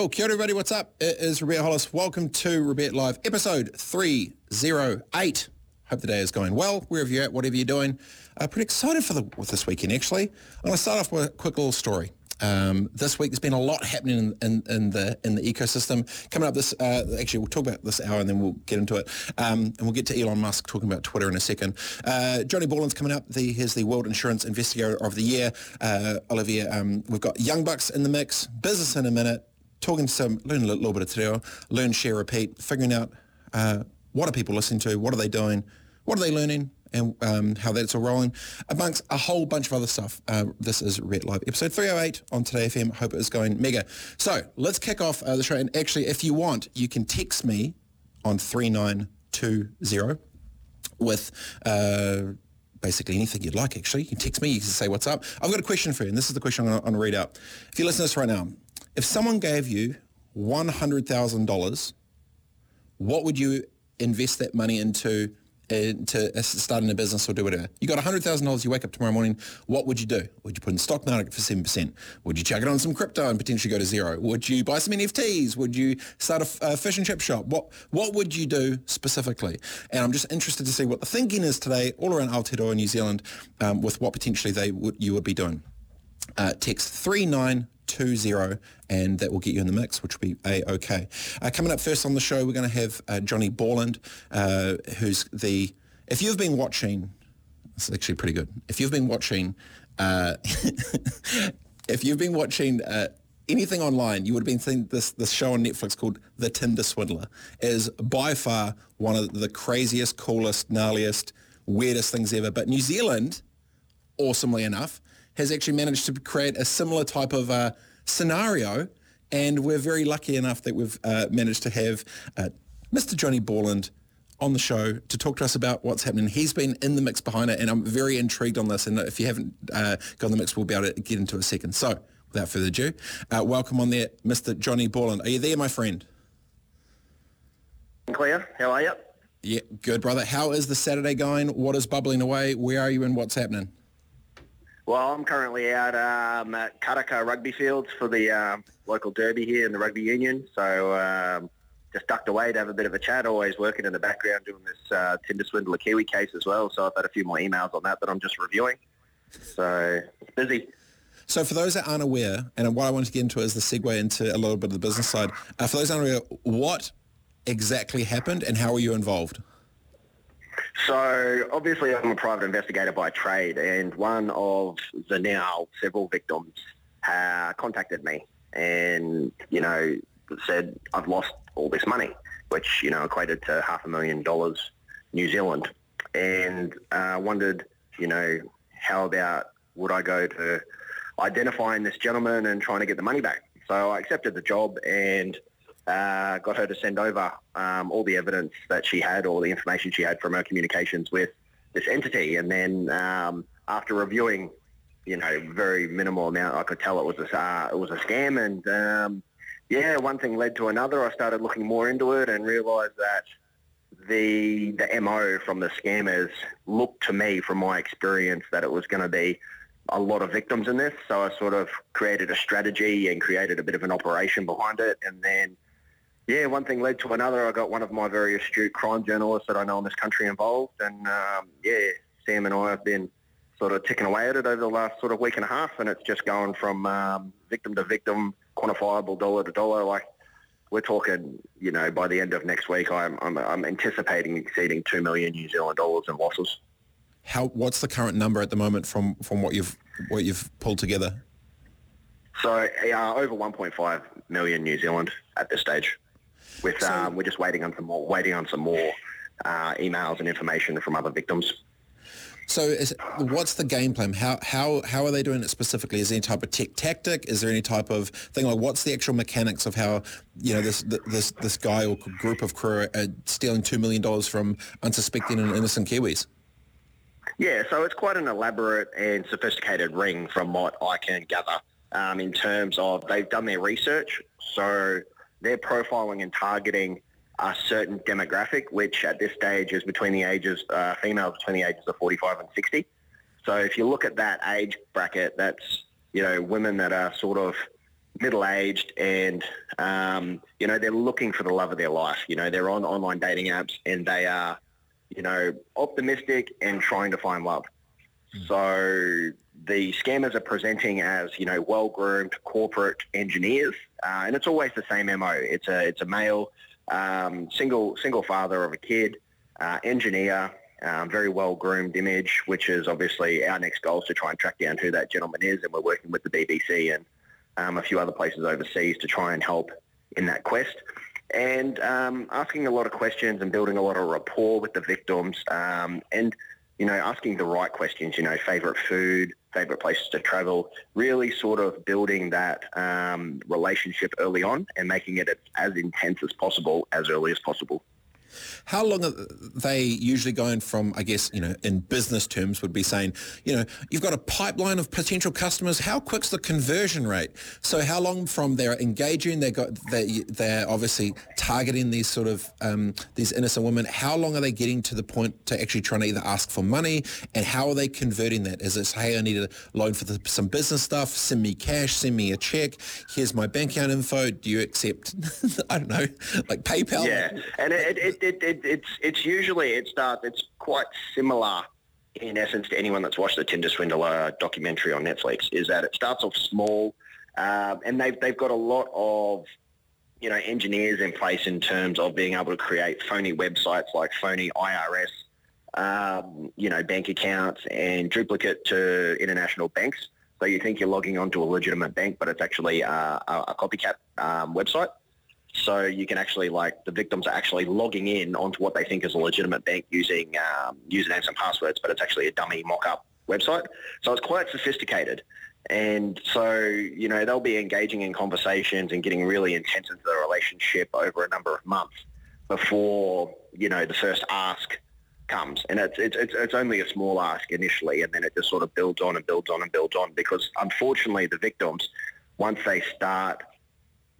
Oh, kia ora everybody, what's up? It is Robett Hollis. Welcome to Robett Live, episode 308. Hope the day is going well, wherever you're at, whatever you're doing. Uh, pretty excited for the, with this weekend, actually. I'm going to start off with a quick little story. Um, this week there's been a lot happening in, in, in, the in the ecosystem. Coming up this, uh, actually we'll talk about this hour and then we'll get into it. Um, and we'll get to Elon Musk talking about Twitter in a second. Uh, Johnny Bolland's coming up. The, he's the World Insurance Investigator of the Year. Uh, Olivia, um, we've got Young Bucks in the mix, business in a minute, talking to some, learn a little bit of reo, learn, share, repeat, figuring out uh, what are people listening to, what are they doing, what are they learning, and um, how that's all rolling, amongst a whole bunch of other stuff. Uh, this is Red Live, episode 308 on Today FM. Hope it is going mega. So let's kick off uh, the show. And actually, if you want, you can text me on 3920 with... Uh, basically anything you'd like, actually. You can text me, you can say what's up. I've got a question for you, and this is the question I'm going to read out. If you listen to this right now, if someone gave you $100,000, what would you invest that money into to starting a business or do whatever. You got $100,000, you wake up tomorrow morning, what would you do? Would you put in stock market for 7%? Would you chuck it on some crypto and potentially go to zero? Would you buy some NFTs? Would you start a, fish and chip shop? What, what would you do specifically? And I'm just interested to see what the thinking is today all around Aotearoa New Zealand um, with what potentially they would, you would be doing. Uh, text 39 20 and that will get you in the mix, which will be A-OK. Uh, coming up first on the show, we're going to have uh, Johnny Bolland, uh, who's the... If you've been watching... It's actually pretty good. If you've been watching... Uh, if you've been watching uh, anything online, you would have been seeing this, this show on Netflix called The Tinder Swindler. It is by far one of the craziest, coolest, gnarliest, weirdest things ever. But New Zealand, awesomely enough, has actually managed to create a similar type of uh, scenario. And we're very lucky enough that we've uh, managed to have uh, Mr. Johnny Bolland on the show to talk to us about what's happening. He's been in the mix behind it, and I'm very intrigued on this. And if you haven't uh, got the mix, we'll be able to get into a second. So, without further ado, uh, welcome on there, Mr. Johnny Bolland. Are you there, my friend? Clear. How are you? Yeah, good, brother. How is the Saturday going? What is bubbling away? Where are you and what's happening? Well, I'm currently out um, at Karaka Rugby Fields for the um, local derby here in the rugby union. So um, just ducked away to have a bit of a chat. Always working in the background doing this uh, Tinder Swindler Kiwi case as well. So I've had a few more emails on that that I'm just reviewing. So it's busy. So for those that aren't aware, and what I want to get into is the segue into a little bit of the business side. Uh, for those that aren't aware, what exactly happened and how were you involved? So obviously I'm a private investigator by trade and one of the now several victims uh, contacted me and, you know, said I've lost all this money, which, you know, equated to half a million dollars New Zealand and uh, wondered, you know, how about would I go to identifying this gentleman and trying to get the money back? So I accepted the job and uh, got her to send over um, all the evidence that she had, all the information she had from her communications with this entity. And then um, after reviewing, you know, very minimal amount, I could tell it was a uh, it was a scam. And um, yeah, one thing led to another. I started looking more into it and realised that the the mo from the scammers looked to me, from my experience, that it was going to be a lot of victims in this. So I sort of created a strategy and created a bit of an operation behind it, and then yeah, one thing led to another. I got one of my very astute crime journalists that I know in this country involved, and um, yeah, Sam and I have been sort of ticking away at it over the last sort of week and a half, and it's just going from um, victim to victim, quantifiable dollar to dollar. Like we're talking, you know, by the end of next week, I'm I'm, I'm anticipating exceeding two million New Zealand dollars in losses. How? What's the current number at the moment from from what you've what you've pulled together? So uh, over 1.5 million New Zealand at this stage. With so, um, we're just waiting on some more, waiting on some more uh, emails and information from other victims. So, is, what's the game plan? How how how are they doing it specifically? Is there any type of tech tactic? Is there any type of thing like what's the actual mechanics of how you know this this this guy or group of crew are stealing two million dollars from unsuspecting and innocent Kiwis? Yeah, so it's quite an elaborate and sophisticated ring from what I can gather. Um, in terms of they've done their research, so they're profiling and targeting a certain demographic, which at this stage is between the ages, uh, females between the ages of 45 and 60. So if you look at that age bracket, that's, you know, women that are sort of middle-aged, and um, you know they're looking for the love of their life. You know they're on online dating apps, and they are, you know, optimistic and trying to find love. Mm. So the scammers are presenting as you know well-groomed corporate engineers, uh, and it's always the same mo. It's a it's a male, um, single single father of a kid, uh, engineer, um, very well-groomed image, which is obviously our next goal is to try and track down who that gentleman is, and we're working with the BBC and um, a few other places overseas to try and help in that quest. And um, asking a lot of questions and building a lot of rapport with the victims um, and, you know, asking the right questions, you know, favourite food, favourite places to travel, really sort of building that um, relationship early on and making it as intense as possible as early as possible. How long are they usually going from, I guess, you know, in business terms would be saying, you know, you've got a pipeline of potential customers. How quick's the conversion rate? So how long from they're engaging, they got, they, they're obviously targeting these sort of, um, these innocent women. How long are they getting to the point to actually trying to either ask for money and how are they converting that? Is it, hey, I need a loan for the, some business stuff, send me cash, send me a check, here's my bank account info, do you accept, I don't know, like PayPal? Yeah, and it, it, it, it, it's it's usually it starts. It's quite similar in essence to anyone that's watched the Tinder Swindler documentary on Netflix. Is that it starts off small, um, and they've they've got a lot of you know engineers in place in terms of being able to create phony websites like phony IRS. Um, you know, bank accounts and duplicate to international banks. So you think you're logging onto a legitimate bank, but it's actually uh, a, a copycat um, website. So you can actually like the victims are actually logging in onto what they think is a legitimate bank using um, usernames and passwords, but it's actually a dummy mock-up website. So it's quite sophisticated. And so, you know, they'll be engaging in conversations and getting really intense into the relationship over a number of months before, you know, the first ask comes. And it's, it's, it's only a small ask initially, and then it just sort of builds on and builds on and builds on because unfortunately the victims, once they start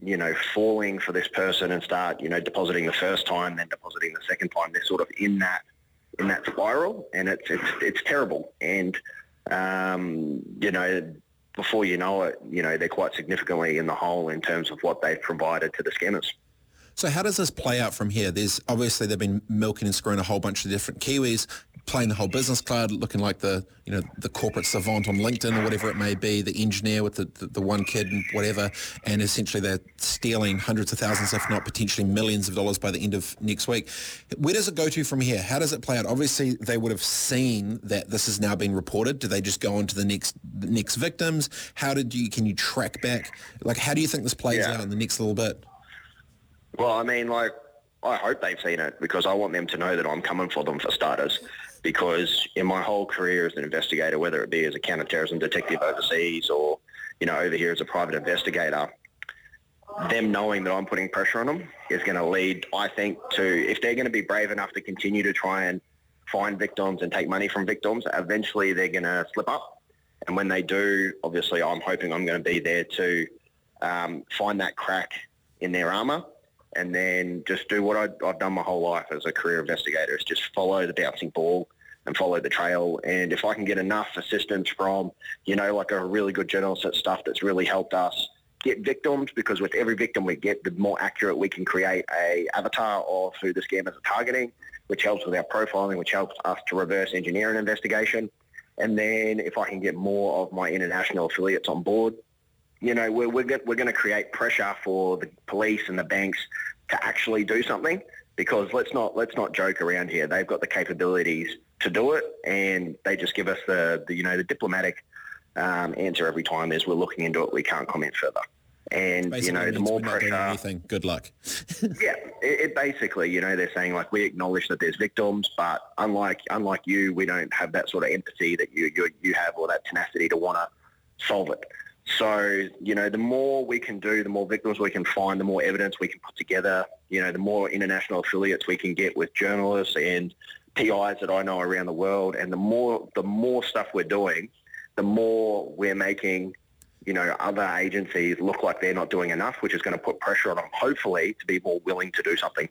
you know, falling for this person and start, you know, depositing the first time, then depositing the second time. They're sort of in that in that spiral, and it's it's it's terrible. And um, you know, before you know it, you know, they're quite significantly in the hole in terms of what they've provided to the scammers. So how does this play out from here? There's obviously they've been milking and screwing a whole bunch of different Kiwis playing the whole business card, looking like the you know the corporate savant on LinkedIn or whatever it may be, the engineer with the, the, the, one kid and whatever, and essentially they're stealing hundreds of thousands, if not potentially millions of dollars by the end of next week. Where does it go to from here? How does it play out? Obviously, they would have seen that this has now been reported. Do they just go on to the next the next victims? How did you can you track back? Like, how do you think this plays yeah. out in the next little bit? Well, I mean, like I hope they've seen it because I want them to know that I'm coming for them for starters because in my whole career as an investigator, whether it be as a counterterrorism detective overseas or, you know, over here as a private investigator, them knowing that I'm putting pressure on them is going to lead, I think, to if they're going to be brave enough to continue to try and find victims and take money from victims, eventually they're going to slip up. And when they do, obviously, I'm hoping I'm going to be there to um, find that crack in their armour and then just do what I, have done my whole life as a career investigator is just follow the bouncing ball and follow the trail. And if I can get enough assistance from, you know, like a really good journalist at stuff that's really helped us get victims, because with every victim we get, the more accurate we can create a avatar of who the scammers are targeting, which helps with our profiling, which helps us to reverse engineer an investigation. And then if I can get more of my international affiliates on board, you know, we're, we're, we're going to create pressure for the police and the banks to actually do something because let's not let's not joke around here. They've got the capabilities to do it, and they just give us the, the you know the diplomatic um, answer every time is we're looking into it. We can't comment further. And you know, the more pressure. Anything. Good luck. yeah, it, it, basically, you know, they're saying like we acknowledge that there's victims, but unlike unlike you, we don't have that sort of empathy that you you, you have or that tenacity to want to solve it. So, you know, the more we can do, the more victims we can find, the more evidence we can put together, you know, the more international affiliates we can get with journalists and PIs that I know around the world. And the more, the more stuff we're doing, the more we're making, you know, other agencies look like they're not doing enough, which is going to put pressure on them, hopefully, to be more willing to do something.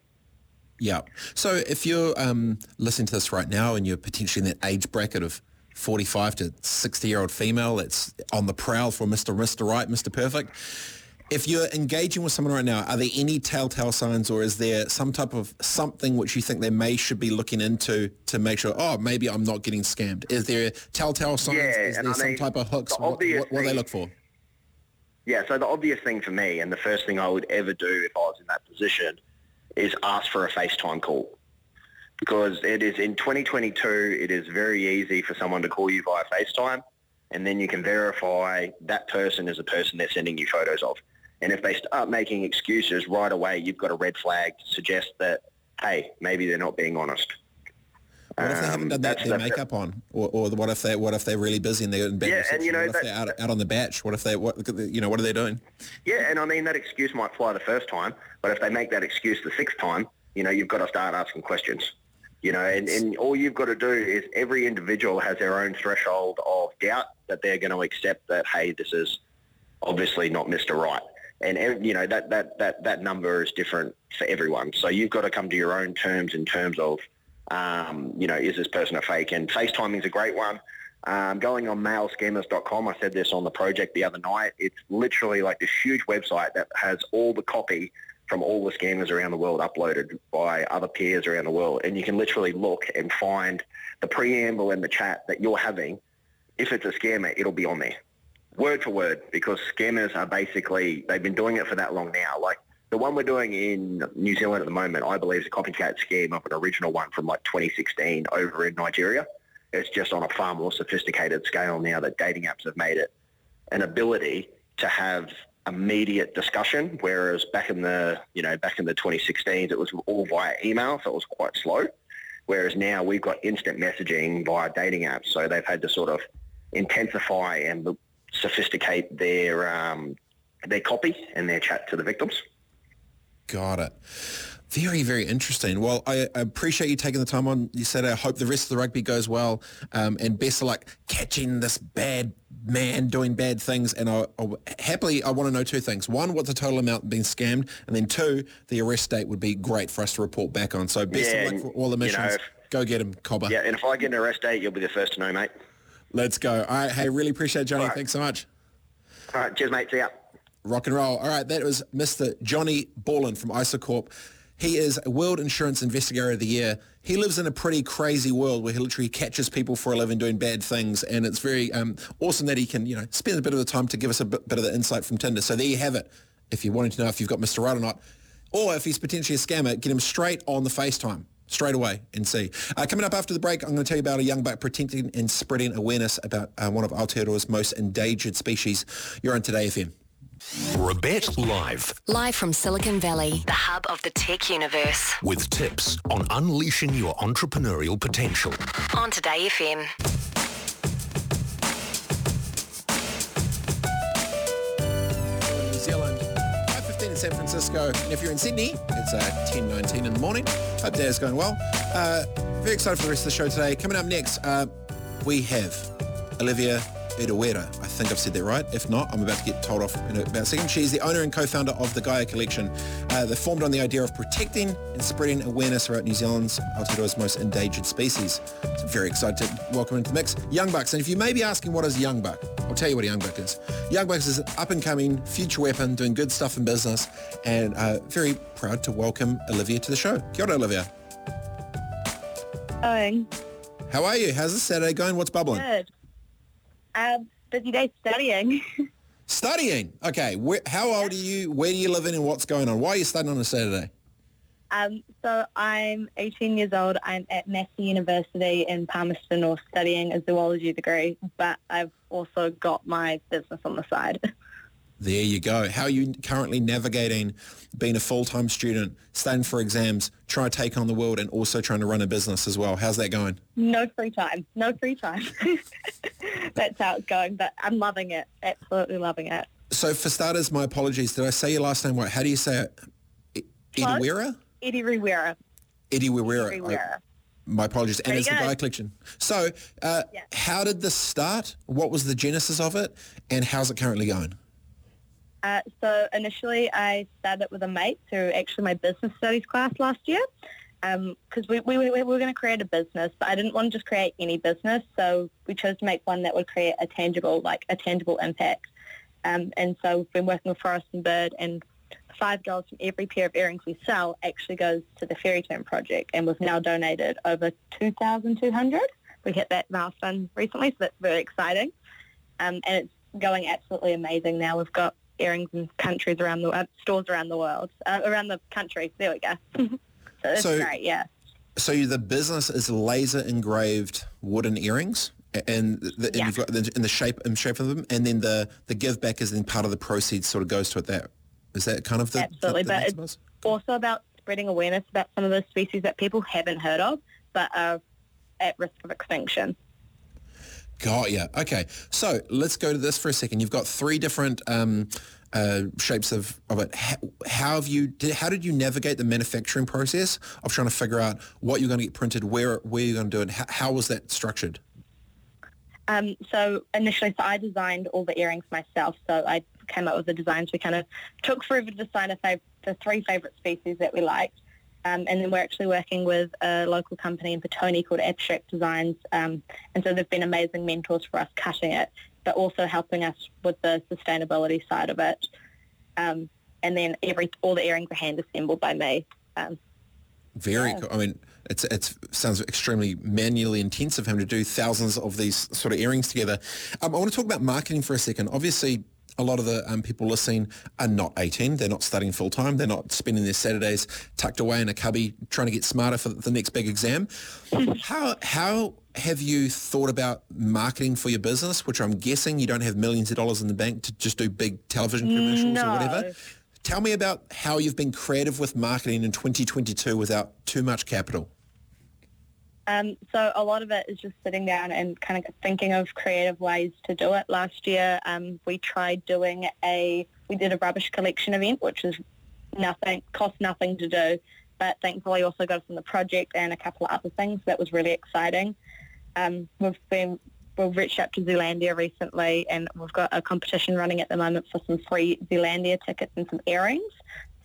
Yeah. So if you're um, listening to this right now and you're potentially in that age bracket of 45 to 60 year old female that's on the prowl for Mr. Mr. Right, Mr. Perfect. If you're engaging with someone right now, are there any telltale signs or is there some type of something which you think they may should be looking into to make sure, oh, maybe I'm not getting scammed? Is there telltale signs? Yeah, is there I some mean, type of hooks? What, what, what do they look for? Yeah, so the obvious thing for me and the first thing I would ever do if I was in that position is ask for a FaceTime call. Because it is in 2022, it is very easy for someone to call you via FaceTime and then you can verify that person is the person they're sending you photos of. And if they start making excuses right away, you've got a red flag to suggest that, hey, maybe they're not being honest. What if they haven't Um, done that, that's their the- makeup on, or, or what if they what if they're really busy and they're in bed Yeah, and you know, what if that- they're out, out on the bach? What if they what you know what are they doing? Yeah, and I mean that excuse might fly the first time, but if they make that excuse the sixth time, you know, you've got to start asking questions. You know, and, and all you've got to do is every individual has their own threshold of doubt that they're going to accept that, hey, this is obviously not Mr. Right. And, you know, that, that, that, that number is different for everyone. So you've got to come to your own terms in terms of, um, you know, is this person a fake? And FaceTiming is a great one. Um, going on mailscammers.com, I said this on the project the other night. It's literally like this huge website that has all the copy from all the scammers around the world uploaded by other peers around the world. And you can literally look and find the preamble and the chat that you're having. If it's a scammer, it'll be on there. Word for word, because scammers are basically, they've been doing it for that long now. Like the one we're doing in New Zealand at the moment, I believe is a copycat scheme of an original one from like 2016 over in Nigeria. It's just on a far more sophisticated scale now that dating apps have made it an ability to have immediate discussion, whereas back in the, you know, back in the 2016s, it was all via email, so it was quite slow. Whereas now we've got instant messaging via dating apps, so they've had to sort of intensify and sophisticate their um, their copy and their chat to the victims. Got it. Very, very interesting. Well, I, I appreciate you taking the time on. You said I hope the rest of the rugby goes well, um, and best of luck catching this bad man doing bad things. And I, I happily, I want to know two things: one, what the total amount being scammed, and then two, the arrest date would be great for us to report back on. So best Yeah, of luck for all the you know, missions. if- Go get him, Cobber. Yeah, and if I get an arrest date, you'll be the first to know, mate. Let's go. All right. Hey, really appreciate it, Johnny. Right. Thanks so much. All right, cheers, mate. See ya. Rock and roll. All right, that was Mr. Johnny Bolland from Isicorp. He is a World Insurance Investigator of the Year. He lives in a pretty crazy world where he literally catches people for a living doing bad things, and it's very um, awesome that he can, you know, spend a bit of the time to give us a bit, bit of the insight from Tinder. So there you have it. If you're wanting to know if you've got Mr. Right or not, or if he's potentially a scammer, get him straight on the FaceTime. Straight away and see. Uh, coming up after the break, I'm going to tell you about a young buck protecting and spreading awareness about uh, one of Aotearoa's most endangered species. You're on Today FM. Robett Live Live from Silicon Valley, the hub of the tech universe. with tips on unleashing your entrepreneurial potential. On Today FM. New Zealand, 5.15 in San Francisco. And if you're in Sydney, it's uh, 10.19 in the morning. Hope day is going well. Uh, very excited for the rest of the show today. Coming up next, uh, we have Olivia Edawera. I think I've said that right. If not, I'm about to get told off in about a second. She's the owner and co-founder of the Gaia Collection. Uh, they formed on the idea of protecting and spreading awareness about New Zealand's Aotearoa's most endangered species. So very excited to welcome into the mix Young Bucks. And if you may be asking what is Young Buck, I'll tell you what a Young Buck is. Young Bucks is an up-and-coming future weapon doing good stuff in business and uh, very proud to welcome Olivia to the show. Kia ora, Olivia. Going How are you? How's this Saturday going? What's bubbling? good. Um, busy day studying. Studying. Okay. Where, how old are you? Where do you live in and what's going on? Why are you studying on a Saturday? um, so I'm 18 years old. I'm at Massey University in Palmerston North studying a zoology degree, but I've also got my business on the side. There you go. How are you currently navigating being a full-time student, studying for exams, trying to take on the world and also trying to run a business as well? How's that going? No free time. No free time. That's how it's going, but I'm loving it. Absolutely loving it. So for starters, my apologies. Did I say your last name right? How do you say it? E- Close. Ediwera? Eddie Rivera. Eddie. Rivera. My apologies. And it's the. Gaia Collection. So uh, Yeah. how did this start? What was the genesis of it? And how's it currently going? Uh, so initially I started with a mate through actually my business studies class last year because we, we, we were going to create a business, but I didn't want to just create any business. So we chose to make one that would create a tangible, like a tangible impact. Um, and so we've been working with Forest and Bird and five dollars from every pair of earrings we sell actually goes to the Fairy Tern project and we've now donated over 2,200. We hit that milestone recently, so that's very exciting. Um, and it's going absolutely amazing now. We've got earrings in countries around the uh, stores around the world, uh, around the country. There we go. so that's So- great, yeah. So the business is laser engraved wooden earrings, and, the, and Yeah. you've got the, in the shape and shape of them, and then the the give back is then part of the proceeds sort of goes to it. That is that kind of the Absolutely, the, the but it's and also about spreading awareness about some of those species that people haven't heard of, but are at risk of extinction. Got ya. Okay, so let's go to this for a second. You've got three different um, uh, shapes of, of it. How, how have you? Did, how did you navigate the manufacturing process of trying to figure out what you're going to get printed, where where you're going to do it? How, how was that structured? Um, so initially, so I designed all the earrings myself. So I came up with the designs. We kind of took forever to decide fav- the three favourite species that we liked. Um, and then we're actually working with a local company in Petone called Abstract Designs. Um, and so they've been amazing mentors for us cutting it, but also helping us with the sustainability side of it. Um, and then every all the earrings are hand assembled by me. Um, Very. Yeah. cool. I mean, it's it's sounds extremely manually intensive having to do thousands of these sort of earrings together. Um, I want to talk about marketing for a second. Obviously, a lot of the um, people listening are not 18. They're not studying full time. They're not spending their Saturdays tucked away in a cubby trying to get smarter for the next big exam. how how have you thought about marketing for your business? Which I'm guessing you don't have millions of dollars in the bank to just do big television commercials or whatever. Tell me about how you've been creative with marketing in 2022 without too much capital. Um, so a lot of it is just sitting down and kind of thinking of creative ways to do it. Last year, um, we tried doing a, we did a rubbish collection event, which is nothing, cost nothing to do, but thankfully also got us in the project and a couple of other things. That was really exciting. Um, we've been, we've reached out to Zealandia recently and we've got a competition running at the moment for some free Zealandia tickets and some earrings.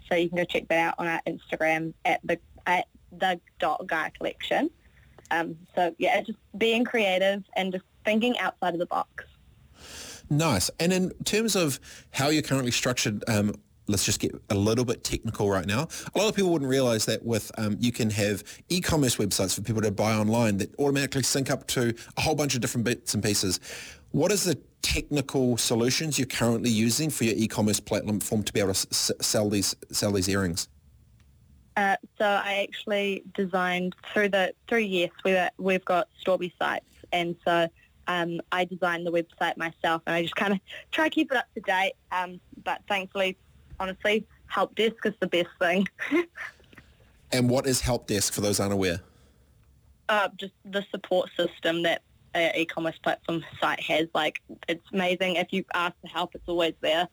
So you can go check that out on our Instagram at the, at the dot guy collection. Um, so yeah, just being creative and just thinking outside of the box. Nice. And in terms of how you're currently structured, um, let's just get a little bit technical right now. A lot of people wouldn't realize that with um, you can have e-commerce websites for people to buy online that automatically sync up to a whole bunch of different bits and pieces. What is the technical solutions you're currently using for your e-commerce platform to be able to s- sell these sell these earrings? Uh, so I actually designed through the through Yes, we were, we've got Storby sites, and so um, I designed the website myself, and I just kind of try to keep it up to date. Um, but thankfully, honestly, help desk is the best thing. And what is help desk for those unaware? uh, just the support system that e-commerce platform site has. Like it's amazing. If you ask for help, it's always there.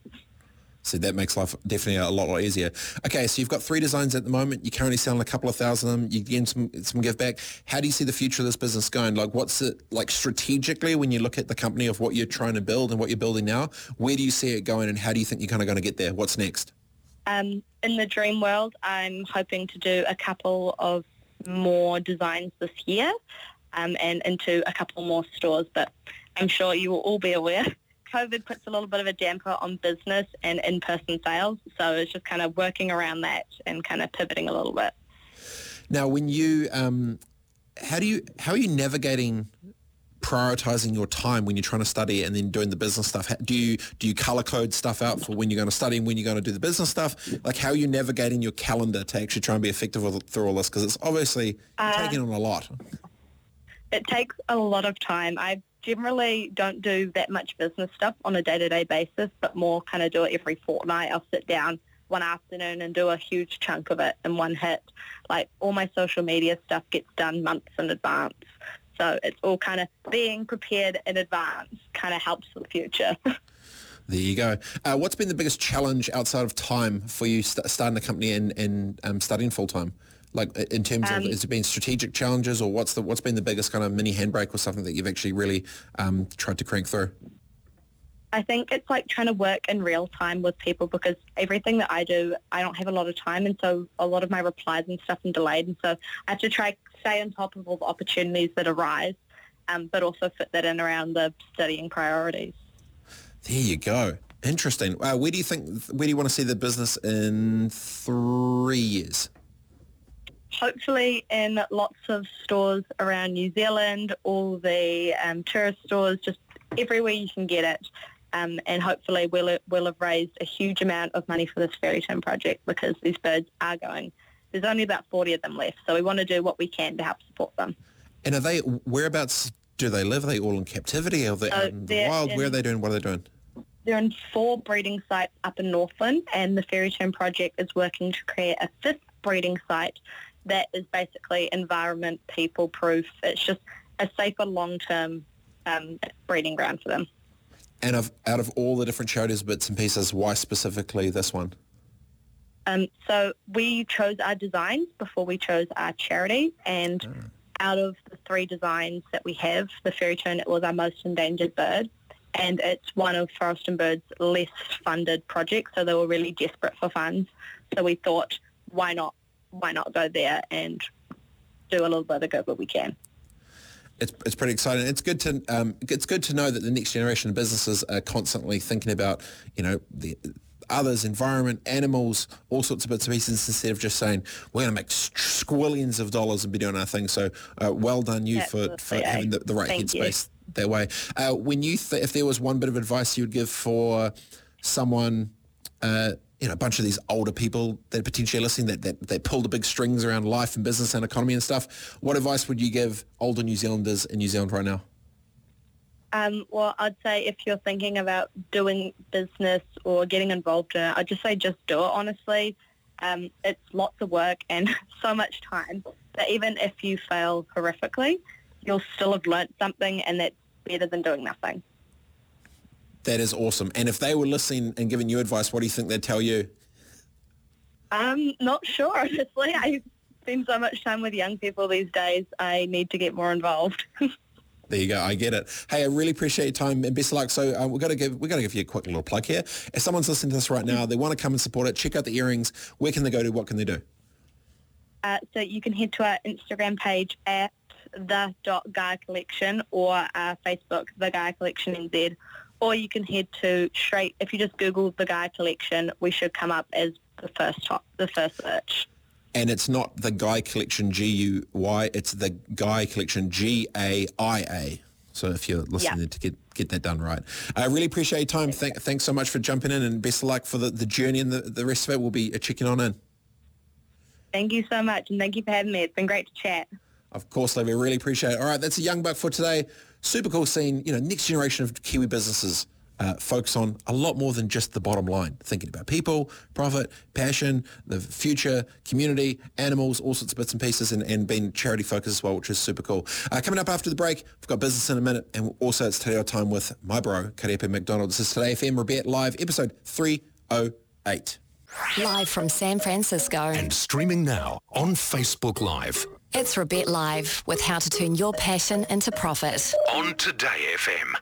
So that makes life definitely a lot, lot easier. Okay, so you've got three designs at the moment. You're currently selling a couple of thousand of them. You're getting some, some give back. How do you see the future of this business going? Like what's it, like strategically when you look at the company of what you're trying to build and what you're building now, where do you see it going and how do you think you're kind of going to get there? What's next? Um, in the dream world, I'm hoping to do a couple of more designs this year um, and into a couple more stores. But I'm sure you will all be aware, COVID puts a little bit of a damper on business and in-person sales. So it's just kind of working around that and kind of pivoting a little bit. Now, when you, um, how do you, how are you navigating prioritizing your time when you're trying to study and then doing the business stuff? Do you, do you color code stuff out for when you're going to study and when you're going to do the business stuff? Like how are you navigating your calendar to actually try and be effective with, through all this? Because it's obviously you're taking on a lot. It takes a lot of time. I generally don't do that much business stuff on a day-to-day basis, but more kind of do it every fortnight. I'll sit down one afternoon and do a huge chunk of it in one hit. Like all my social media stuff gets done months in advance. So it's all kind of being prepared in advance kind of helps for the future. There you go. Uh, what's been the biggest challenge outside of time for you st- starting a company and, and um, studying full time? Like in terms of, Um, has it been strategic challenges or what's the what's been the biggest kind of mini handbrake or something that you've actually really um, tried to crank through? I think it's like trying to work in real time with people because everything that I do, I don't have a lot of time, and so a lot of my replies and stuff are delayed, and so I have to try stay on top of all the opportunities that arise, um, but also fit that in around the studying priorities. There you go. Interesting. Uh, where do you think, where do you want to see the business in three years? Hopefully in lots of stores around New Zealand, all the um, tourist stores, just everywhere you can get it. Um, and hopefully we'll, we'll have raised a huge amount of money for this fairy tern project because these birds are going. There's only about 40 of them left, so we want to do what we can to help support them. And are they, whereabouts do they live? Are they all in captivity? Are they out in the wild? Where are they doing? What are they doing? They're in four breeding sites up in Northland, and the Fairy Tern Project is working to create a fifth breeding site that is basically environment people proof. It's just a safer long-term um, breeding ground for them. And of, out of all the different charities, bits and pieces, why specifically this one? Um, so we chose our designs before we chose our charity, and out of the three designs that we have, the fairy tern, it was our most endangered bird, and it's one of Forest and Bird's less funded projects, so they were really desperate for funds. So we thought, why not, why not go there and do a little bit of good what we can. It's, it's pretty exciting. It's good to um, it's good to know that the next generation of businesses are constantly thinking about you know the others, environment, animals, all sorts of bits and pieces instead of just saying we're going to make squillions of dollars and be doing our thing. So uh, well done you for, for Absolutely. having the, the right Thank you. headspace that way. Uh, when you th- if there was one bit of advice you would give for someone. Uh, you know, a bunch of these older people that are potentially listening that, that, that pull the big strings around life and business and economy and stuff. What advice would you give older New Zealanders in New Zealand right now? Um, well, I'd say if you're thinking about doing business or getting involved in it, I'd just say just do it, honestly. Um, it's lots of work and so much time that even if you fail horrifically, you'll still have learnt something and that's better than doing nothing. That is awesome. And if they were listening and giving you advice, what do you think they'd tell you? I'm not sure, honestly. I spend so much time with young people these days. I need to get more involved. There you go. I get it. Hey, I really appreciate your time and best of luck. So uh, we're gonna give we're gonna give you a quick little plug here. If someone's listening to this right now, they want to come and support it. Check out the earrings. Where can they go to? What can they do? Uh, so you can head to our Instagram page at the dot Gaia Collection or our Facebook, the guy Collection NZ, or you can head to straight. If you just Google the Guy Collection, we should come up as the first top, the first search. And it's not the Guy Collection G U Y. It's the Gaia Collection G A I A. So if you're listening Yeah. to get get that done right, I really appreciate your time. Thank, thanks so much for jumping in, and best of luck for the, the journey and the, the rest of it. We'll be checking on in. Thank you so much, and thank you for having me. It's been great to chat. Of course, Levy, really appreciate it. All right, that's a young buck for today. Super cool seeing, You know, next generation of Kiwi businesses uh, focus on a lot more than just the bottom line. Thinking about people, profit, passion, the future, community, animals, all sorts of bits and pieces, and, and being charity focused as well, which is super cool. Uh, coming up after the break, we've got business in a minute, and also it's Te Reo Time with my bro, Karepe McDonald. This is Today FM Robett Live, episode 308. Live from San Francisco. And streaming now on Facebook Live. It's Robett Live with how to turn your passion into profit. On Today FM.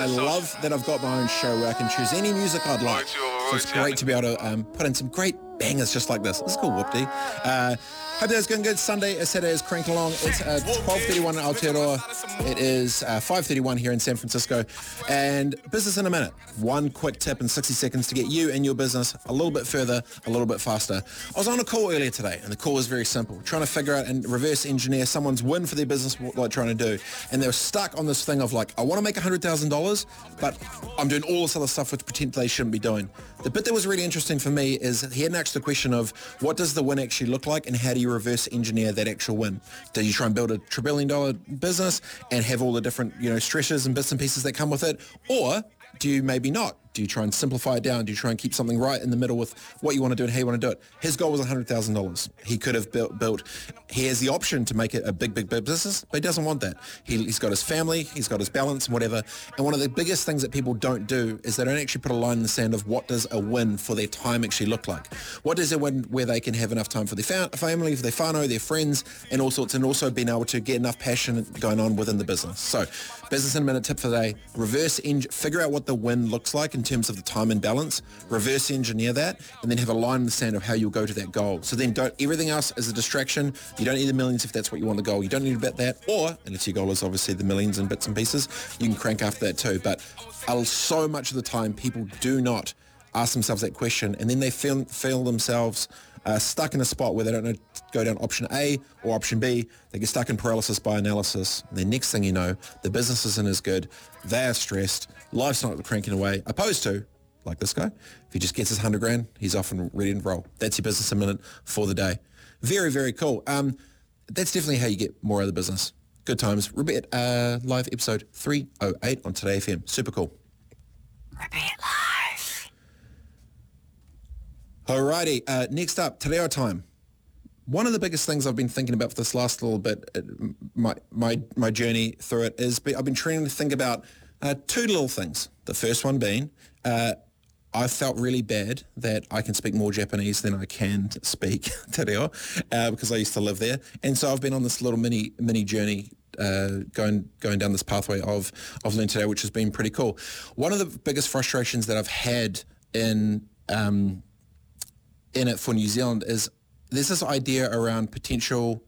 I love that I've got my own show where I can choose any music I'd like. So it's great to be able to um, put in some great bangers just like this. This is cool, Whoopty. Uh, hope that's going good. Sunday, as Saturday is cranking along. It's uh, 12.31 in Aotearoa. It is uh, 5.31 here in San Francisco. And business in a minute. One quick tip in 60 seconds to get you and your business a little bit further, a little bit faster. I was on a call earlier today, and the call was very simple. Trying to figure out and reverse engineer someone's win for their business, what they're trying to do. And they were stuck on this thing of like, I want to make $100,000, but I'm doing all this other stuff which pretend they shouldn't be doing. The bit that was really interesting for me is he hadn't asked the question of what does the win actually look like and how do you reverse engineer that actual win? Do you try and build a trillion dollar business and have all the different, you know, stresses and bits and pieces that come with it? Or do you maybe not? Do you try and simplify it down? Do you try and keep something right in the middle with what you want to do and how you want to do it? His goal was $100,000. He could have built, built, he has the option to make it a big, big, big business, but he doesn't want that. He, he's got his family, he's got his balance and whatever. And one of the biggest things that people don't do is they don't actually put a line in the sand of what does a win for their time actually look like? What does a win where they can have enough time for their fa- family, for their whānau, their friends, and all sorts, and also being able to get enough passion going on within the business. So business in a minute tip for today, reverse eng- figure out what the win looks like in terms of the time and balance, reverse engineer that, and then have a line in the sand of how you'll go to that goal. So then don't, everything else is a distraction. You don't need the millions if that's what you want the goal. You don't need to bet that, or, unless your goal is obviously the millions and bits and pieces, you can crank after that too. But uh, so much of the time, people do not ask themselves that question, and then they feel, feel themselves uh, stuck in a spot where they don't know go down option A or option B. They get stuck in paralysis by analysis. And then next thing you know, the business isn't as good. They're stressed. Life's not cranking away. Opposed to, like this guy, if he just gets his 100 grand, he's off and ready to roll. That's your business a minute for the day. Very, very cool. Um, that's definitely how you get more out of the business. Good times. Robett uh, live episode 308 on Today FM. Super cool. Live. Alrighty, uh, next up, Te Reo Time. One of the biggest things I've been thinking about for this last little bit, uh, my my my journey through it is be, I've been trying to think about uh, two little things. The first one being, uh, I felt really bad that I can speak more Japanese than I can speak Te Reo, uh, because I used to live there, and so I've been on this little mini mini journey uh, going going down this pathway of of learning today, which has been pretty cool. One of the biggest frustrations that I've had in um, in it for New Zealand is there's this idea around potential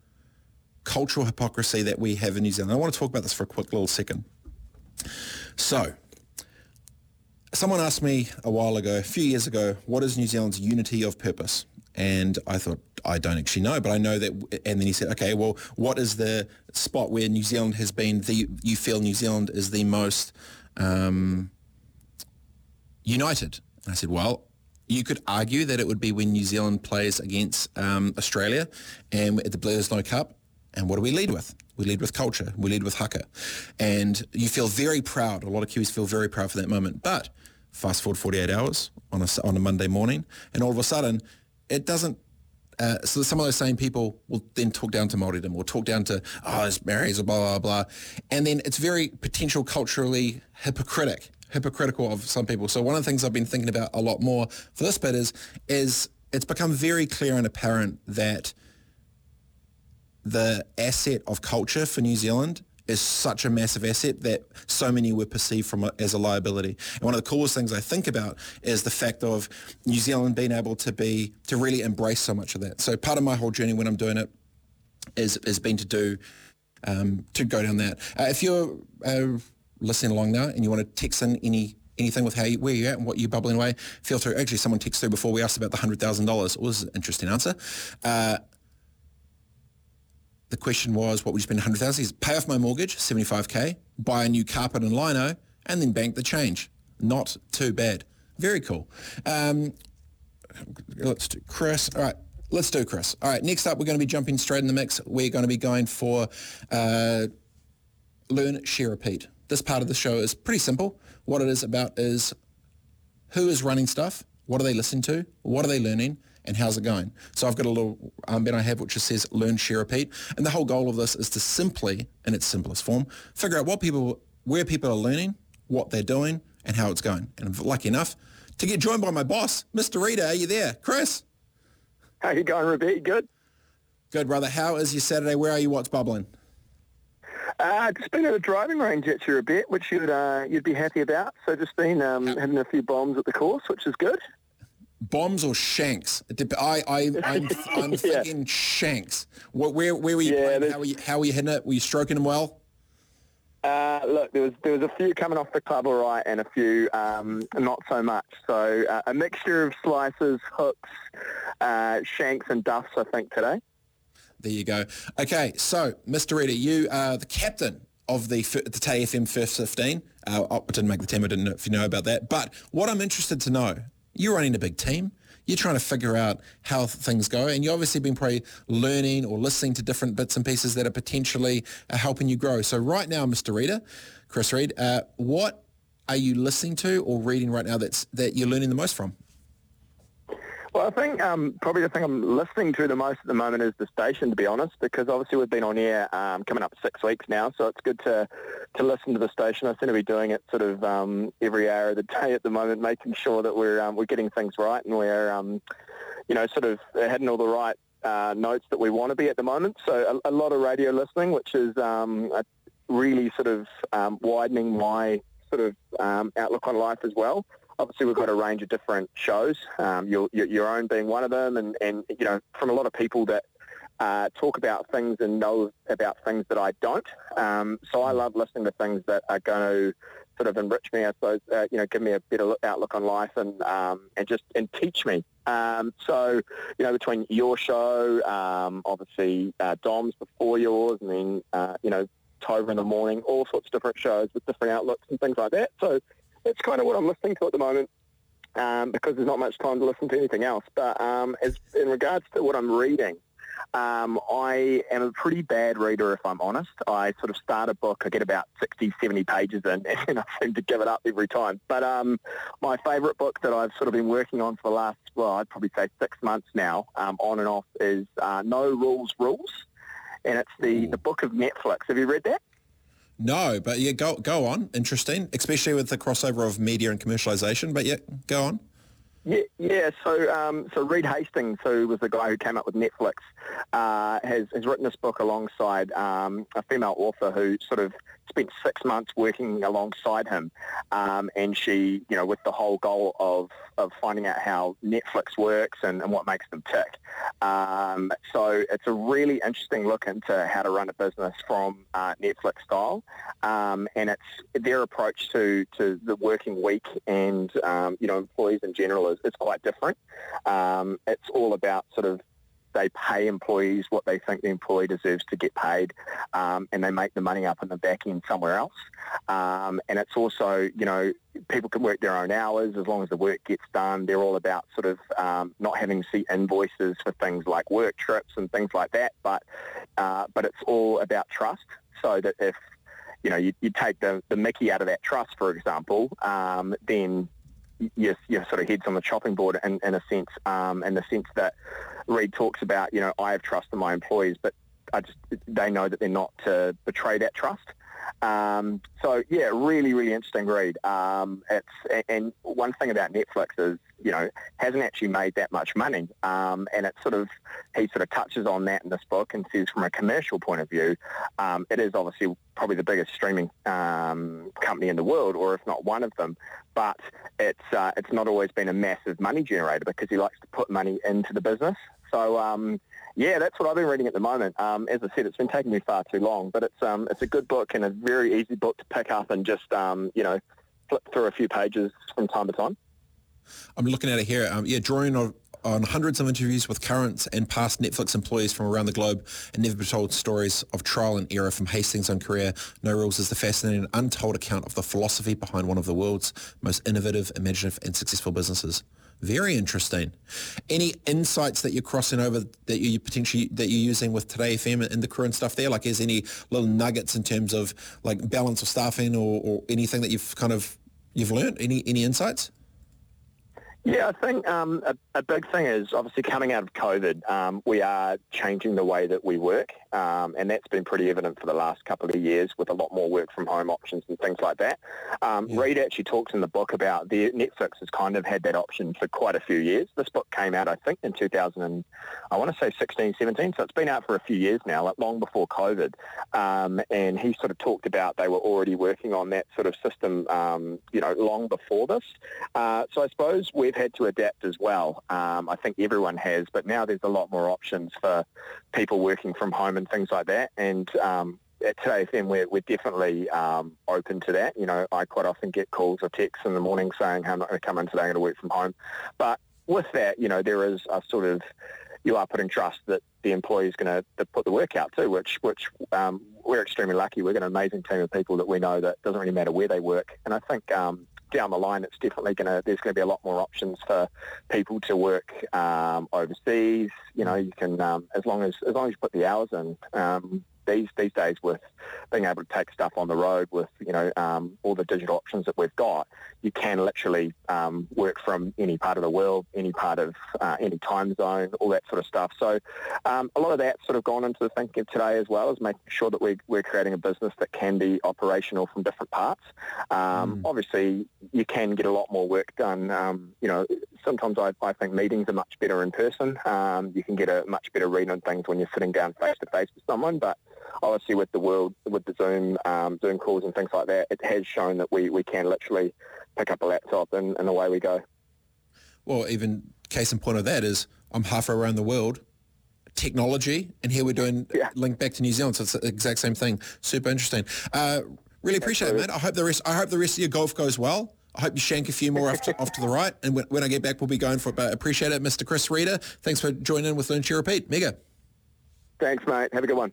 cultural hypocrisy that we have in New Zealand. I want to talk about this for a quick little second. So, someone asked me a while ago, a few years ago, what is New Zealand's unity of purpose? And I thought, I don't actually know, but I know that, and then he said, okay, well, what is the spot where New Zealand has been the, you feel New Zealand is the most um, united? And I said, well, you could argue that it would be when New Zealand plays against um, Australia and at the Bledisloe Cup. And what do we lead with? We lead with culture. We lead with haka. And you feel very proud. A lot of Kiwis feel very proud for that moment. But fast forward 48 hours on a, on a Monday morning, and all of a sudden, it doesn't uh, so some of those same people will then talk down to Māoridom or talk down to, oh, it's Maoris or blah, blah, blah. And then it's very potential culturally hypocritic hypocritical of some people. So one of the things I've been thinking about a lot more for this bit is, is it's become very clear and apparent that the asset of culture for New Zealand is such a massive asset that so many were perceived from a, as a liability. And one of the coolest things I think about is the fact of New Zealand being able to be to really embrace so much of that. So part of my whole journey when I'm doing it is has been to do um, to go down that. Uh, if you're uh, listening along now and you want to text in any anything with how you, where you're at and what you're bubbling away, feel free. Actually, someone texted through before we asked about the $100,000. It was an interesting answer. Uh, the question was, what would you spend 100000 Is pay off my mortgage, 75K, buy a new carpet and lino, and then bank the change. Not too bad. Very cool. Um, let's do Chris. All right. Let's do Chris. All right. Next up, we're going to be jumping straight in the mix. We're going to be going for uh, learn, share, repeat this part of the show is pretty simple. What it is about is who is running stuff, what are they listening to, what are they learning, and how's it going? So I've got a little um, armband I have which just says learn, share, repeat. And the whole goal of this is to simply, in its simplest form, figure out what people, where people are learning, what they're doing, and how it's going. And I'm lucky enough to get joined by my boss, Mr. Reader. Are you there? Chris? How you going, Rebecca? Good? Good, brother. How is your Saturday? Where are you? What's bubbling? Uh, just been at a driving range actually a bit, which you'd uh, you'd be happy about. So just been um, having a few bombs at the course, which is good. Bombs or shanks? I I I'm, I'm thinking yeah. shanks. What, where where were you yeah, playing? How were you, how were you hitting it? Were you stroking them well? Uh, look, there was there was a few coming off the club all right, and a few um, not so much. So uh, a mixture of slices, hooks, uh, shanks, and duffs. I think today. There you go. Okay, so Mr. Reader, you are the captain of the the Tay FM First 15. Uh, I didn't make the team. I didn't know if you know about that. But what I'm interested to know, you're running a big team. You're trying to figure out how things go, and you've obviously been probably learning or listening to different bits and pieces that are potentially uh, helping you grow. So right now, Mr. Reader, Chris Reed, uh, what are you listening to or reading right now that's that you're learning the most from? Well, I think um, probably the thing I'm listening to the most at the moment is the station, to be honest, because obviously we've been on air um, coming up six weeks now, so it's good to to listen to the station. I seem to be doing it sort of um, every hour of the day at the moment, making sure that we're um, we're getting things right and we're um, you know sort of heading all the right uh, notes that we want to be at the moment. So a, a lot of radio listening, which is um, really sort of widening my sort of outlook on life as well. Obviously we've got a range of different shows, um, your, your, your own being one of them, and, and you know from a lot of people that uh, talk about things and know about things that I don't. Um, so I love listening to things that are going to sort of enrich me, I suppose, uh, you know, give me a better outlook on life and um, and just and teach me. Um, so, you know, between your show, um, obviously uh, Dom's before yours, and then uh, you know Tova in the morning, all sorts of different shows with different outlooks and things like that. So that's kind of what I'm listening to at the moment. Um, because there's not much time to listen to anything else. But um, as in regards to what I'm reading, um, I am a pretty bad reader, if I'm honest. I sort of start a book, I get about 60, 70 pages in, and I seem to give it up every time. But um, my favourite book that I've sort of been working on for the last, well, I'd probably say six months now, um, on and off, is uh, No Rules Rules. And it's the, the book of Netflix. Have you read that? No, but yeah, go go on. Interesting, especially with the crossover of media and commercialization. But yeah, go on. Yeah, yeah. So, um, so Reed Hastings, who was the guy who came up with Netflix, uh, has has written this book alongside um, a female author who sort of spent six months working alongside him, um, and she, you know, with the whole goal of of finding out how Netflix works and, and what makes them tick. Um, so it's a really interesting look into how to run a business from uh, Netflix style, um, and it's their approach to to the working week and um, you know employees in general is, is quite different. Um, it's all about sort of they pay employees what they think the employee deserves to get paid, um, and they make the money up in the back end somewhere else. Um, and it's also, you know, people can work their own hours as long as the work gets done. They're all about sort of um, not having to see invoices for things like work trips and things like that. But uh, but it's all about trust, so that if you know you, you take the, the Mickey out of that trust, for example, um, then your, your sort of head's on the chopping board in, in a sense, um, in the sense that Reed talks about, you know, I have trust in my employees, but I just, they know that they're not to betray that trust. Um, so yeah, really, really interesting read. Um, it's and one thing about Netflix is you know hasn't actually made that much money, um, and it sort of he sort of touches on that in this book and says from a commercial point of view, um, it is obviously probably the biggest streaming um, company in the world, or if not one of them. But it's uh, it's not always been a massive money generator because he likes to put money into the business. So um, yeah, that's what I've been reading at the moment. Um, as I said, it's been taking me far too long, but it's um, it's a good book and a very easy book to pick up and just um, you know flip through a few pages from time to time. I'm looking at it here. Um, yeah, drawing on, on hundreds of interviews with current and past Netflix employees from around the globe and never told stories of trial and error from Hastings' on career. No Rules is the fascinating untold account of the philosophy behind one of the world's most innovative, imaginative and successful businesses. Very interesting. Any insights that you're crossing over that you potentially that you're using with Today FM and the crew and stuff there? Like, is any little nuggets in terms of like balance of staffing or, or anything that you've kind of you've learned? Any any insights? Yeah, I think um, a, a, big thing is obviously coming out of COVID, um, we are changing the way that we work, um, and that's been pretty evident for the last couple of years with a lot more work from home options and things like that. Um, yeah. Reed actually talks in the book about the Netflix has kind of had that option for quite a few years. This book came out, I think, in 2000, and I want to say 16, 17, so it's been out for a few years now, like long before COVID. Um, and he sort of talked about they were already working on that sort of system, um, you know, long before this. Uh, so I suppose we we've had to adapt as well. Um, I think everyone has, but now there's a lot more options for people working from home and things like that. And um, at Today FM, we're, we're definitely um, open to that. You know, I quite often get calls or texts in the morning saying, hey, I'm not going to come in today, I'm going to work from home. But with that, you know, there is a sort of, you are putting trust that the employee is going to put the work out too, which, which um, we're extremely lucky. We've got an amazing team of people that we know that doesn't really matter where they work. And I think um, down the line, it's definitely going to, there's going to be a lot more options for people to work um, overseas. You know, you can, um, as long as, as long as you put the hours in, um, these these days with being able to take stuff on the road with you know um, all the digital options that we've got, you can literally um, work from any part of the world, any part of uh, any time zone, all that sort of stuff. So um, a lot of that sort of gone into the thinking of today as well, is making sure that we, we're creating a business that can be operational from different parts. Mm. Obviously, you can get a lot more work done. Um, you know, sometimes I, I think meetings are much better in person. Um, you can get a much better read on things when you're sitting down face to face with someone, but obviously with the world, with the Zoom, um, Zoom calls and things like that, it has shown that we, we can literally pick up a laptop and, and away we go. Well, even case in point of that is I'm halfway around the world, technology, and here we're doing Yeah. link back to New Zealand, so it's the exact same thing. Super interesting. Uh, really appreciate it, man. I hope the rest. I hope the rest of your golf goes well. I hope you shank a few more off to, off to the right, and when, when I get back, we'll be going for it. But appreciate it, Mr. Chris Reader. Thanks for joining in with Learn to Repeat. Mega. Thanks, mate. Have a good one.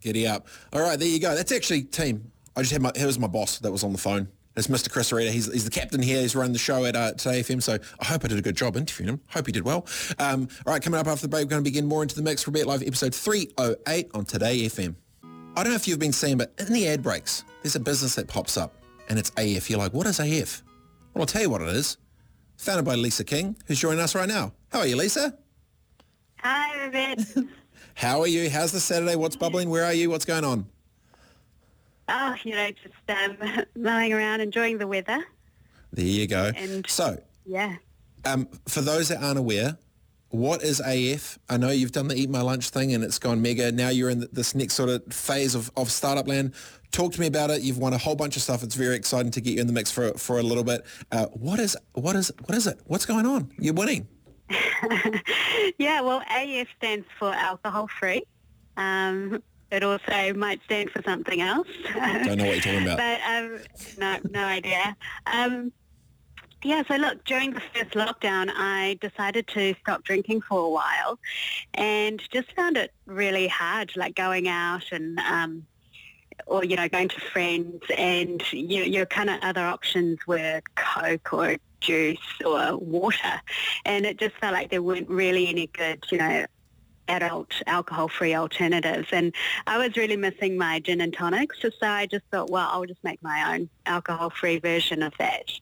Giddy up. All right, there you go. That's actually team. I just had my. Here was my boss that was on the phone. It's Mr. Chris Reader. He's, he's the captain here. He's running the show at uh, Today FM. So I hope I did a good job interviewing him. Hope he did well. Um, all right, coming up after the break, we're going to begin more into the mix for Bet Live episode 308 on Today FM. I don't know if you've been seeing, but in the ad breaks, there's a business that pops up and it's AF. You're like, what is AF? Well, I'll tell you what it is. Founded by Lisa King, who's joining us right now. How are you, Lisa? Hi, Robett. How are you? How's the Saturday? What's bubbling? Where are you? What's going on? oh, you know, just um, mowing around, enjoying the weather. There you go. And- so, Yeah. Um, for those that aren't aware, what is AF? I know you've done the Eat My Lunch thing and it's gone mega. Now you're in this next sort of phase of, of startup land. Talk to me about it. You've won a whole bunch of stuff. It's very exciting to get you in the mix for for a little bit. Uh, what is what is what is it? What's going on? You're winning. Yeah, well, AF stands for alcohol free. Um, it also might stand for something else. I don't know what you're talking about. but um, no, no idea. Um, yeah, so look, during the first lockdown, I decided to stop drinking for a while, and just found it really hard, like going out and. Um, or you know going to friends and your, your kind of other options were coke or juice or water. And it just felt like there weren't really any good you know adult alcohol-free alternatives. And I was really missing my gin and tonics so I just thought well I'll just make my own alcohol-free version of that.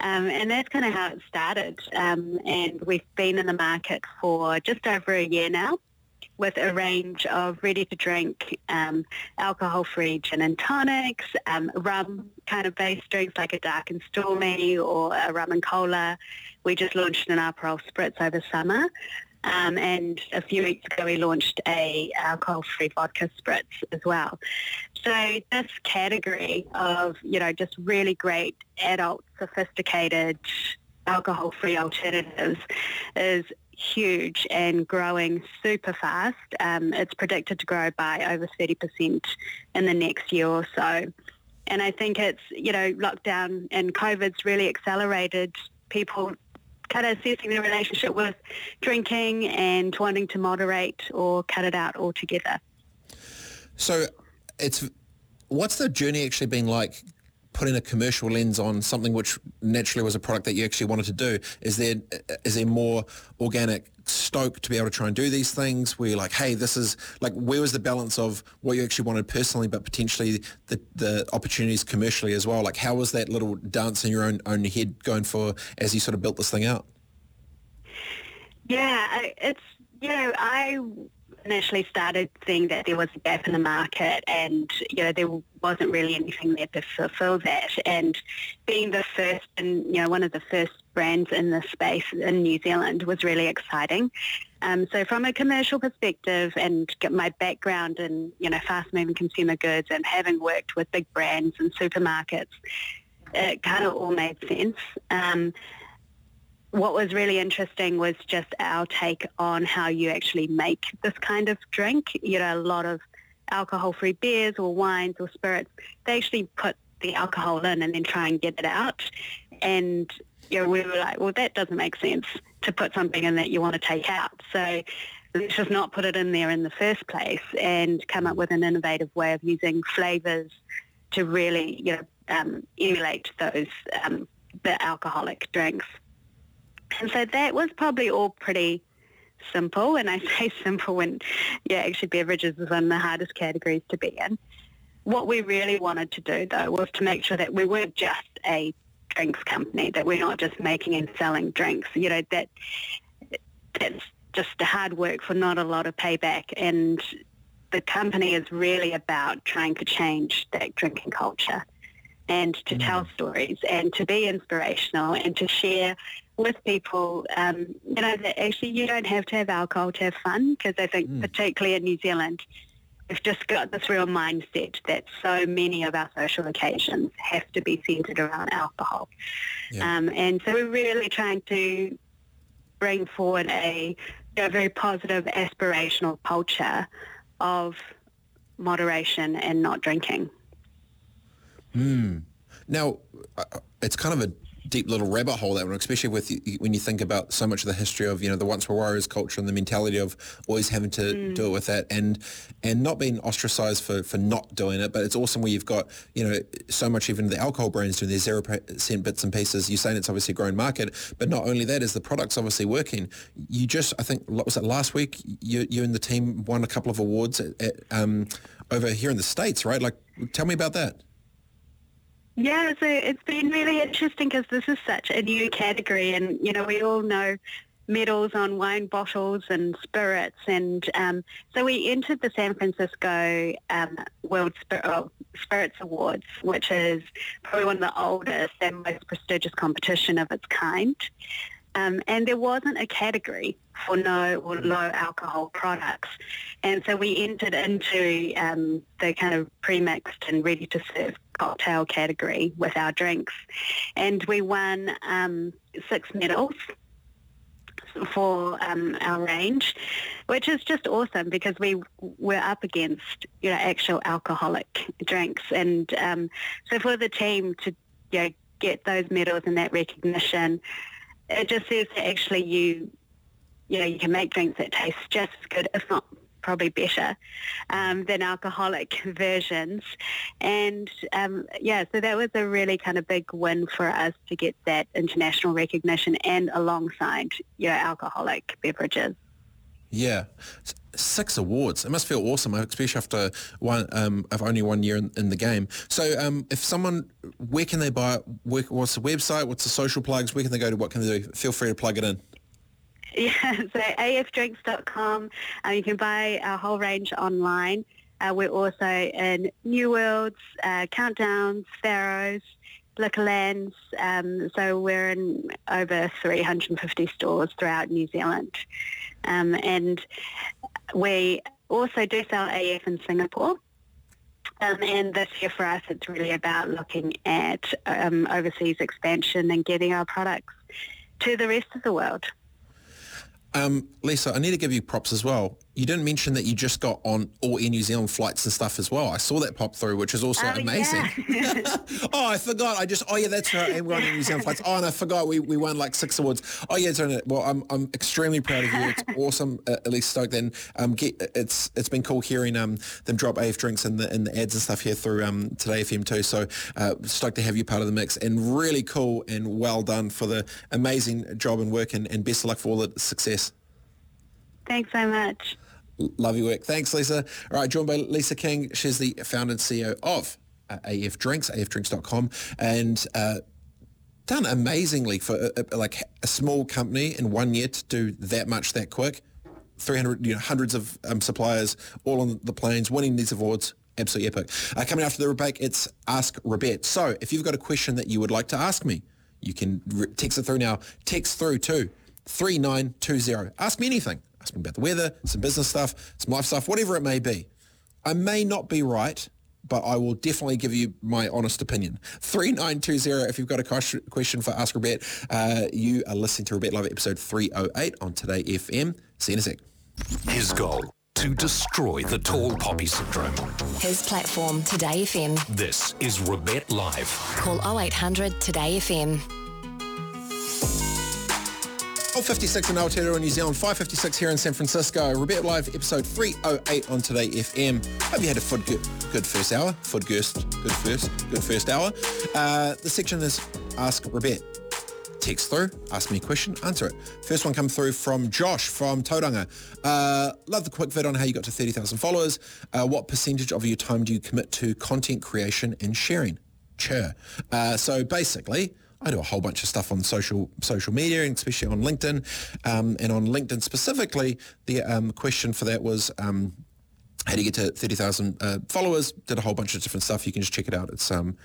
Um, and that's kind of how it started. Um, and we've been in the market for just over a year now with a range of ready-to-drink um, alcohol-free gin and tonics, um, rum kind of based drinks like a dark and stormy or a rum and cola. We just launched an Aperol Spritz over summer. Um, and a few weeks ago we launched a alcohol-free vodka spritz as well. So this category of, you know, just really great adult, sophisticated, alcohol-free alternatives is huge and growing super fast. Um, it's predicted to grow by over 30% in the next year or so. And I think it's, you know, lockdown and COVID's really accelerated people kind of assessing their relationship with drinking and wanting to moderate or cut it out altogether. So it's what's the journey actually been like putting a commercial lens on something which naturally was a product that you actually wanted to do? Is there uh, is there more organic stoke to be able to try and do these things where you're like, hey, this is like where was the balance of what you actually wanted personally but potentially the, the opportunities commercially as well? Like how was that little dance in your own own head going for as you sort of built this thing out? Yeah, it's, you know, I initially started seeing that there was a gap in the market and, you know, there wasn't really anything there to fulfill that. And being the first and, you know, one of the first brands in this space in New Zealand was really exciting. Um, so from a commercial perspective and my background in, you know, fast-moving consumer goods and having worked with big brands and supermarkets, it kind of all made sense. Um, what was really interesting was just our take on how you actually make this kind of drink. You know, a lot of alcohol-free beers or wines or spirits, they actually put the alcohol in and then try and get it out. And, you know, we were like, well, that doesn't make sense to put something in that you want to take out. So let's just not put it in there in the first place and come up with an innovative way of using flavours to really, you know, um, emulate those, um, the alcoholic drinks. And so that was probably all pretty simple. And I say simple when, yeah, actually beverages is one of the hardest categories to be in. What we really wanted to do, though, was to make sure that we weren't just a drinks company, that we're not just making and selling drinks. You know, that that's just hard work for not a lot of payback. And the company is really about trying to change that drinking culture and to tell stories and to be inspirational and to share with people, um, you know, that actually you don't have to have alcohol to have fun because I think particularly in New Zealand, we've just got this real mindset that so many of our social occasions have to be centred around alcohol. Yeah. Um, and so we're really trying to bring forward a you know, very positive aspirational culture of moderation and not drinking. Now, uh, it's kind of a deep little rabbit hole that one, especially with when you think about so much of the history of you know the once were warriors culture and the mentality of always having to do it with that and and not being ostracized for for not doing it. But it's awesome where you've got you know so much even the alcohol brands doing their zero percent bits and pieces. You're saying it's obviously a growing market, but not only that is the product's obviously working. You just I think what was it last week? You you and the team won a couple of awards at, at, um, over here in the states, right? Like, tell me about that. Yeah, so it's been really interesting because this is such a new category and, you know, we all know medals on wine bottles and spirits and um, so we entered the San Francisco um, World oh, Spirits Awards, which is probably one of the oldest and most prestigious competition of its kind. Um, and there wasn't a category for no or low alcohol products. And so we entered into um, the kind of pre-mixed and ready-to-serve cocktail category with our drinks. And we won um, six medals for um, our range, which is just awesome because we were up against you know actual alcoholic drinks, and um, so for the team to you know, get those medals and that recognition, it just says that actually you you know you can make drinks that taste just as good, if not probably better um, than alcoholic versions. And um, yeah, so that was a really kind of big win for us to get that international recognition and alongside your alcoholic beverages. Yeah. Six awards. It must feel awesome, especially after one, um, of only one year in, in the game. So, um, if someone, where can they buy it? Where, what's the website? What's the social plugs? Where can they go to? What can they do? Feel free to plug it in. Yeah, so afdrinks.com. Uh, you can buy our whole range online. Uh, we're also in New Worlds, uh, Countdowns, Farros, Liquorlands. Um, so we're in over 350 stores throughout New Zealand. Um, and we also do sell AF in Singapore. Um, and this year for us, it's really about looking at um, overseas expansion and getting our products to the rest of the world. Um, Lisa, I need to give you props as well. You didn't mention that you just got on all Air New Zealand flights and stuff as well. I saw that pop through, which is also Oh, amazing. yeah. oh, I forgot. I just, oh yeah, that's right. And we're on Air New Zealand flights. Oh, and I forgot we, we won like six awards. Oh yeah, it's on it. Well, I'm, I'm extremely proud of you. It's awesome. Uh, at least stoked. And um, get, it's it's been cool hearing um them drop AF drinks in the in the ads and stuff here through um Today FM too. So uh, stoked to have you part of the mix and really cool and well done for the amazing job and work and, and best of luck for all the success. Thanks so much. Love your work. Thanks, Lisa. All right, joined by Lisa King. She's the founder and CEO of uh, AF Drinks, afdrinks.com, and uh, done amazingly for like a small company in one year to do that much that quick. 300, you know, hundreds of um, suppliers all on the planes, winning these awards. Absolutely epic. Uh, coming after the break, it's Ask Robett. So if you've got a question that you would like to ask me, you can re- text it through now. Text through to 3920. Ask me anything. Ask me about the weather, some business stuff, some life stuff, whatever it may be. I may not be right, but I will definitely give you my honest opinion. 3920 if you've got a question question for Ask Robett. Uh, you are listening to Robett Live episode 308 on Today FM. See you in a sec. His goal, to destroy the tall poppy syndrome. His platform, Today FM. This is Robett Live. Call 0800 Today FM. 1256 in Aotearoa, New Zealand, 556 here in San Francisco. Robett Live, episode 308 on Today FM. Hope you had a good, good, good first hour. Food first, good first, good first hour. Uh, the section is Ask Robett. Text through, ask me a question, answer it. First one come through from Josh from Tauranga. Uh, love the quick vid on how you got to 30,000 followers. Uh, what percentage of your time do you commit to content creation and sharing? Sure. Uh, so basically, I do a whole bunch of stuff on social social media, and especially on LinkedIn. Um, and on LinkedIn specifically, the um, question for that was um, how do you get to 30,000 uh, followers? Did a whole bunch of different stuff. You can just check it out. It's um,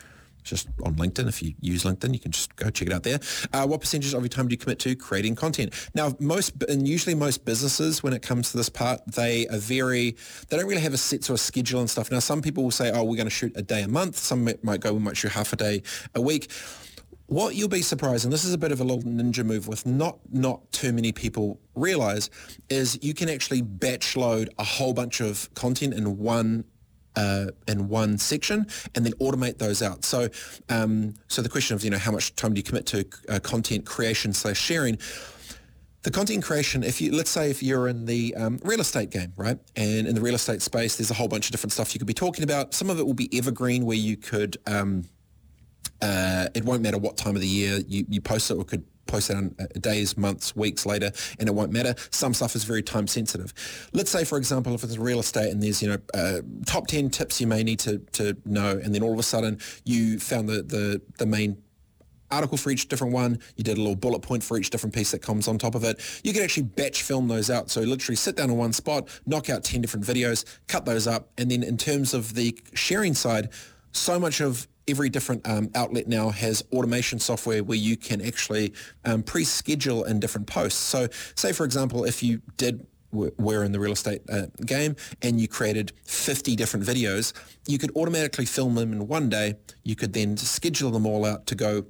just on LinkedIn. If you use LinkedIn, you can just go check it out there. Uh, what percentage of your time do you commit to creating content? Now, most and usually most businesses, when it comes to this part, they are very they don't really have a set sort of schedule and stuff. Now, some people will say, "Oh, we're going to shoot a day a month." Some might go, "We might shoot half a day a week." What you'll be surprised, and this is a bit of a little ninja move with not not too many people realize, is you can actually batch load a whole bunch of content in one uh, in one section and then automate those out. So, um, so the question of you know how much time do you commit to uh, content creation slash sharing? The content creation, if you let's say if you're in the um, real estate game, right, and in the real estate space, there's a whole bunch of different stuff you could be talking about. Some of it will be evergreen, where you could. Um, uh, it won't matter what time of the year you, you post it or could post it on days, months, weeks later, and it won't matter. Some stuff is very time sensitive. Let's say, for example, if it's real estate and there's, you know, uh, top 10 tips you may need to, to know, and then all of a sudden you found the, the, the main article for each different one. You did a little bullet point for each different piece that comes on top of it. You can actually batch film those out. So literally sit down in one spot, knock out 10 different videos, cut those up. And then in terms of the sharing side, so much of every different um, outlet now has automation software where you can actually um, pre-schedule in different posts. So say, for example, if you did were in the real estate uh, game and you created 50 different videos, you could automatically film them in one day. You could then schedule them all out to go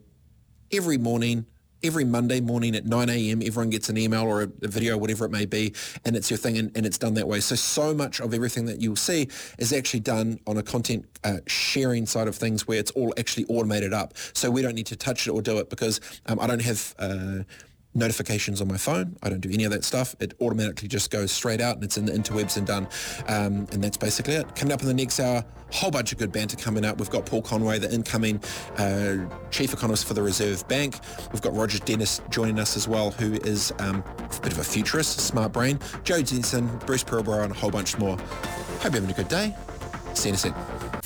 every morning every Monday morning at 9 a.m. everyone gets an email or a, a video, whatever it may be, and it's your thing and, and, it's done that way. So, so much of everything that you'll see is actually done on a content uh, sharing side of things where it's all actually automated up. So we don't need to touch it or do it because um, I don't have... Uh, notifications on my phone. I don't do any of that stuff. It automatically just goes straight out and it's in the interwebs and done. Um, and that's basically it. Coming up in the next hour, a whole bunch of good banter coming up. We've got Paul Conway, the incoming uh, chief economist for the Reserve Bank. We've got Roger Dennis joining us as well, who is um, a bit of a futurist, smart brain. Joe Jensen, Bruce Pearlborough, and a whole bunch more. Hope you're having a good day. See you in a sec.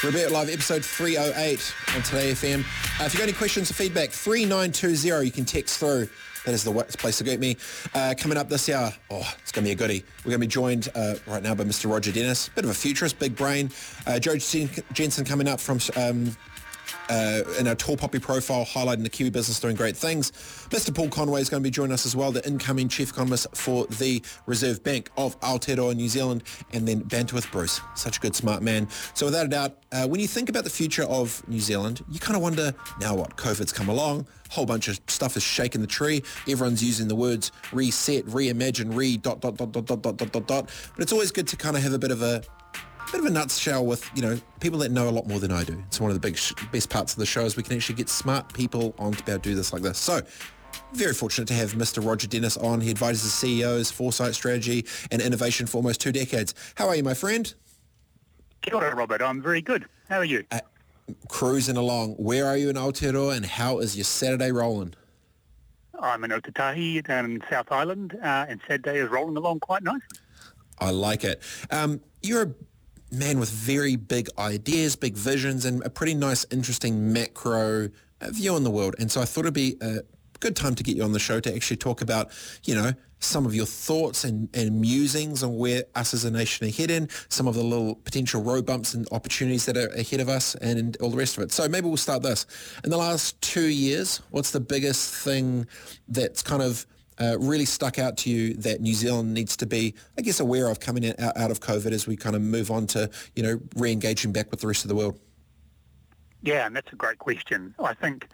Robett Live, episode 308 on Today FM. Uh, if you've got any questions or feedback, 3920, you can text through. That is the place to get me. Uh, coming up this hour, oh, it's going to be a goodie. We're going to be joined uh, right now by Mr. Roger Dennis, bit of a futurist, big brain. Uh, Joe Jensen coming up from um, uh, in our Tall Poppy profile, highlighting the Kiwi business doing great things. Mr. Paul Conway is going to be joining us as well, the incoming chief economist for the Reserve Bank of Aotearoa New Zealand, and then banter with Bruce. Such a good, smart man. So without a doubt, uh, when you think about the future of New Zealand, you kind of wonder, now what? COVID's come along, a whole bunch of stuff is shaking the tree. Everyone's using the words reset, reimagine, re dot, dot, dot, dot, dot, dot, dot, dot. But it's always good to kind of have a bit of a bit of a nutshell with, you know, people that know a lot more than I do. It's one of the big sh- best parts of the show is we can actually get smart people on to be able to do this like this. So very fortunate to have Mr. Roger Dennis on. He advises CEOs, foresight strategy and innovation for almost two decades. How are you, my friend? Kia ora, Robett. I'm very good. How are you? Uh, cruising along. Where are you in Aotearoa and how is your Saturday rolling? I'm in Okatahi down in South Island uh, and Saturday is rolling along quite nicely. I like it. Um, you're a man with very big ideas, big visions, and a pretty nice, interesting macro uh, view on the world. And so I thought it'd be a good time to get you on the show to actually talk about, you know, some of your thoughts and, and musings on where us as a nation are heading, some of the little potential road bumps and opportunities that are ahead of us and all the rest of it. So maybe we'll start this. In the last two years, what's the biggest thing that's kind of uh, really stuck out to you that New Zealand needs to be, I guess, aware of coming out, out of COVID as we kind of move on to, you know, re-engaging back with the rest of the world? Yeah, and that's a great question. I think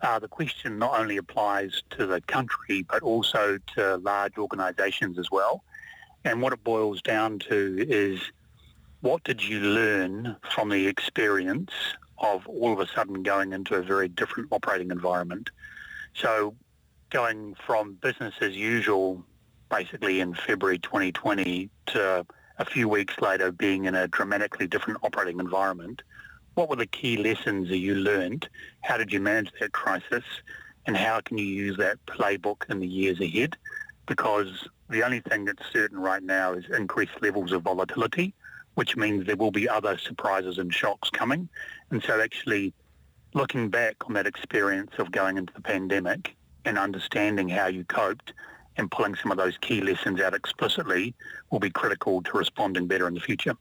uh, the question not only applies to the country, but also to large organisations as well. And what it boils down to is what did you learn from the experience of all of a sudden going into a very different operating environment? So going from business as usual basically in February 2020 to a few weeks later being in a dramatically different operating environment, what were the key lessons that you learned? How did you manage that crisis? And how can you use that playbook in the years ahead? Because the only thing that's certain right now is increased levels of volatility, which means there will be other surprises and shocks coming. And so actually looking back on that experience of going into the pandemic and understanding how you coped and pulling some of those key lessons out explicitly will be critical to responding better in the future.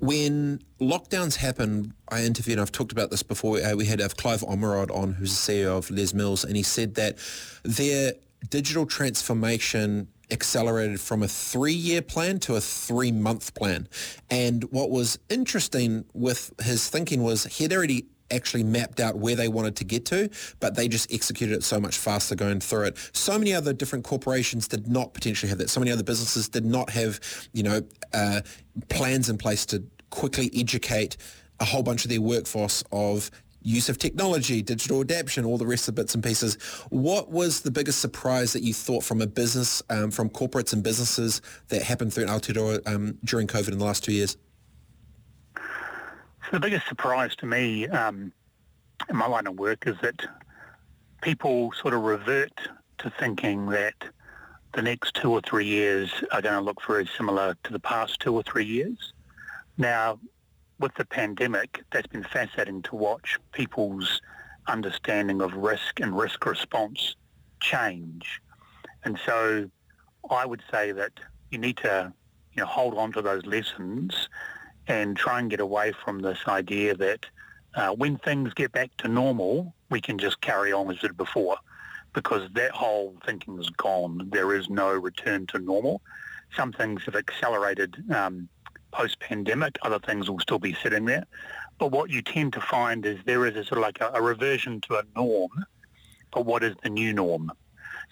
When lockdowns happen, I interviewed, and I've talked about this before, uh, we had uh, Clive Ormerod on, who's the CEO of Les Mills, and he said that their digital transformation accelerated from a three-year plan to a three-month plan. And what was interesting with his thinking was he'd already actually mapped out where they wanted to get to, but they just executed it so much faster going through it. So many other different corporations did not potentially have that. So many other businesses did not have, you know, uh, plans in place to quickly educate a whole bunch of their workforce of use of technology, digital adaptation, all the rest of bits and pieces. What was the biggest surprise that you thought from a business, um, from corporates and businesses that happened through Aotearoa um, during COVID in the last two years? The biggest surprise to me um, in my line of work is that people sort of revert to thinking that the next two or three years are going to look very similar to the past two or three years. Now, with the pandemic, that's been fascinating to watch people's understanding of risk and risk response change. And so I would say that you need to you know, hold on to those lessons and try and get away from this idea that uh, when things get back to normal, we can just carry on as did before because that whole thinking is gone. There is no return to normal. Some things have accelerated um, post-pandemic. Other things will still be sitting there. But what you tend to find is there is a sort of like a, a reversion to a norm, but what is the new norm?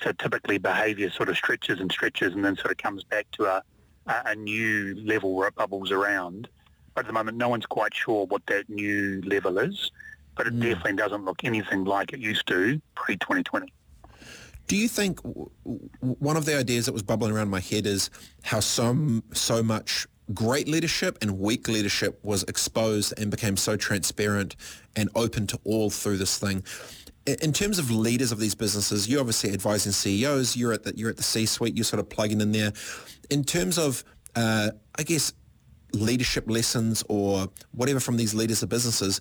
So typically behaviour sort of stretches and stretches and then sort of comes back to a, a new level where it bubbles around. But at the moment, no one's quite sure what that new level is, but it mm. definitely doesn't look anything like it used to pre-2020. Do you think one of the ideas that was bubbling around my head is how some so much great leadership and weak leadership was exposed and became so transparent and open to all through this thing. In terms of leaders of these businesses, you're obviously advising CEOs. You're at the you're at the C-suite. You're sort of plugging in there. In terms of, uh, I guess, leadership lessons or whatever from these leaders of businesses,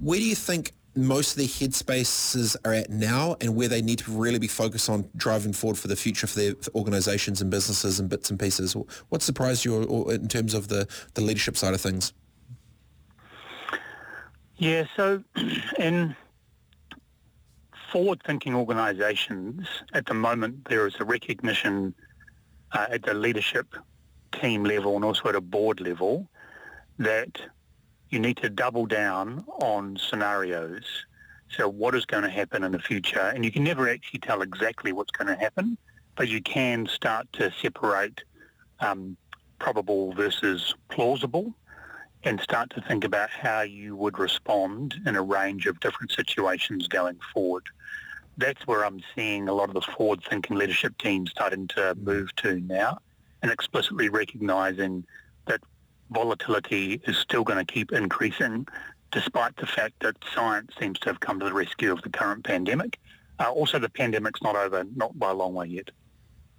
where do you think most of their headspaces are at now and where they need to really be focused on driving forward for the future for their organizations and businesses and bits and pieces? What surprised you in terms of the, the leadership side of things? Yeah, so in forward-thinking organizations, at the moment there is a recognition uh, at the leadership team level and also at a board level that you need to double down on scenarios. So what is going to happen in the future? And you can never actually tell exactly what's going to happen, but you can start to separate um, probable versus plausible and start to think about how you would respond in a range of different situations going forward. That's where I'm seeing a lot of the forward-thinking leadership teams starting to move to now and explicitly recognizing that volatility is still going to keep increasing despite the fact that science seems to have come to the rescue of the current pandemic. Uh, also, the pandemic's not over, not by a long way yet.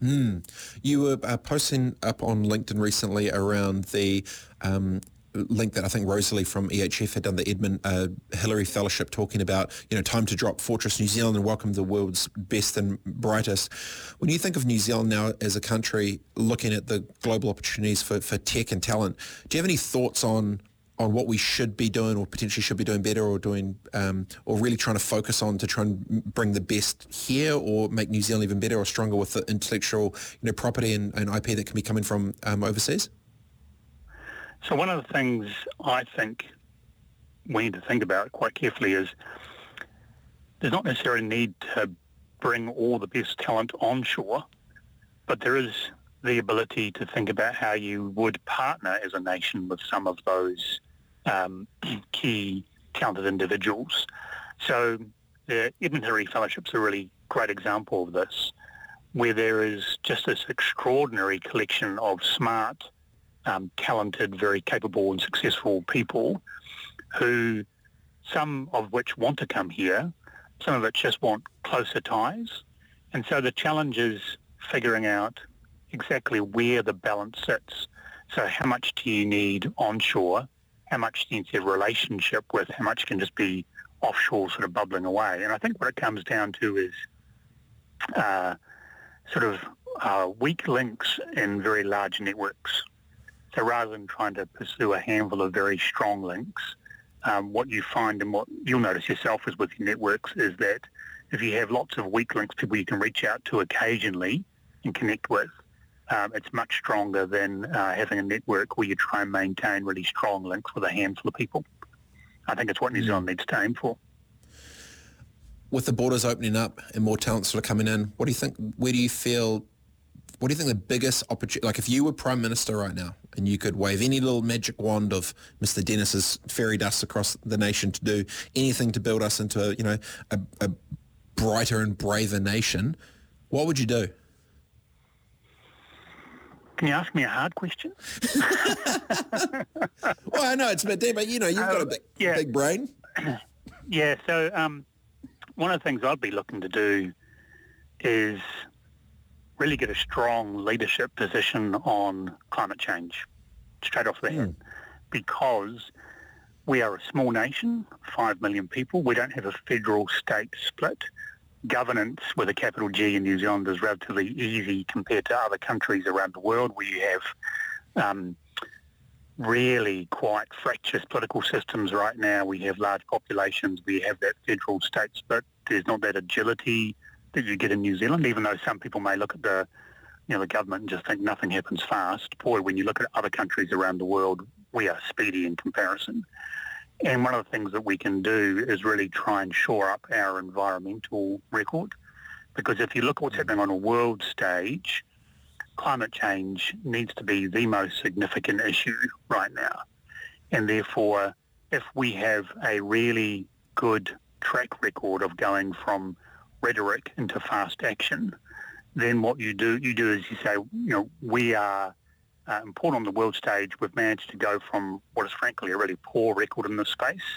Mm. You were uh, posting up on LinkedIn recently around the um, link that I think Rosalie from EHF had done the Edmund uh, Hillary Fellowship talking about, you know, time to drop Fortress New Zealand and welcome the world's best and brightest. When you think of New Zealand now as a country looking at the global opportunities for, for tech and talent, do you have any thoughts on on what we should be doing or potentially should be doing better or doing um, or really trying to focus on to try and bring the best here or make New Zealand even better or stronger with the intellectual you know property and, and IP that can be coming from um, overseas? So one of the things I think we need to think about quite carefully is there's not necessarily a need to bring all the best talent onshore, but there is the ability to think about how you would partner as a nation with some of those um, key talented individuals. So the Hillary Fellowship's a really great example of this, where there is just this extraordinary collection of smart um, talented, very capable and successful people who, some of which want to come here, some of which just want closer ties. And so the challenge is figuring out exactly where the balance sits. So how much do you need onshore? How much do you need a relationship with? How much can just be offshore sort of bubbling away? And I think what it comes down to is uh, sort of uh, weak links in very large networks. So rather than trying to pursue a handful of very strong links, um, what you find and what you'll notice yourself is with your networks is that if you have lots of weak links, people you can reach out to occasionally and connect with, um, it's much stronger than uh, having a network where you try and maintain really strong links with a handful of people. I think it's what New Zealand needs to aim for. With the borders opening up and more talent sort of coming in, what do you think? Where do you feel? What do you think the biggest opportunity? Like if you were prime minister right now and you could wave any little magic wand of Mr. Dennis's fairy dust across the nation to do anything to build us into a you know a, a brighter and braver nation, what would you do? Can you ask me a hard question? well, I know it's a bit deep, but you know, you've got a Um, big, yeah. big brain. Yeah, so um, one of the things I'd be looking to do is really get a strong leadership position on climate change straight off the head because we are a small nation, 5 million people. We don't have a federal-state split. Governance with a capital G in New Zealand is relatively easy compared to other countries around the world where you have um, really quite fractious political systems right now. We have large populations. We have that federal state split. There's not that agility that you get in New Zealand, even though some people may look at the you know, the government and just think nothing happens fast. Boy, when you look at other countries around the world, we are speedy in comparison. And one of the things that we can do is really try and shore up our environmental record. Because if you look at what's happening on a world stage, climate change needs to be the most significant issue right now. And therefore, if we have a really good track record of going from rhetoric into fast action, then what you do, you do is you say, you know, we are uh, important on the world stage. We've managed to go from what is frankly a really poor record in this space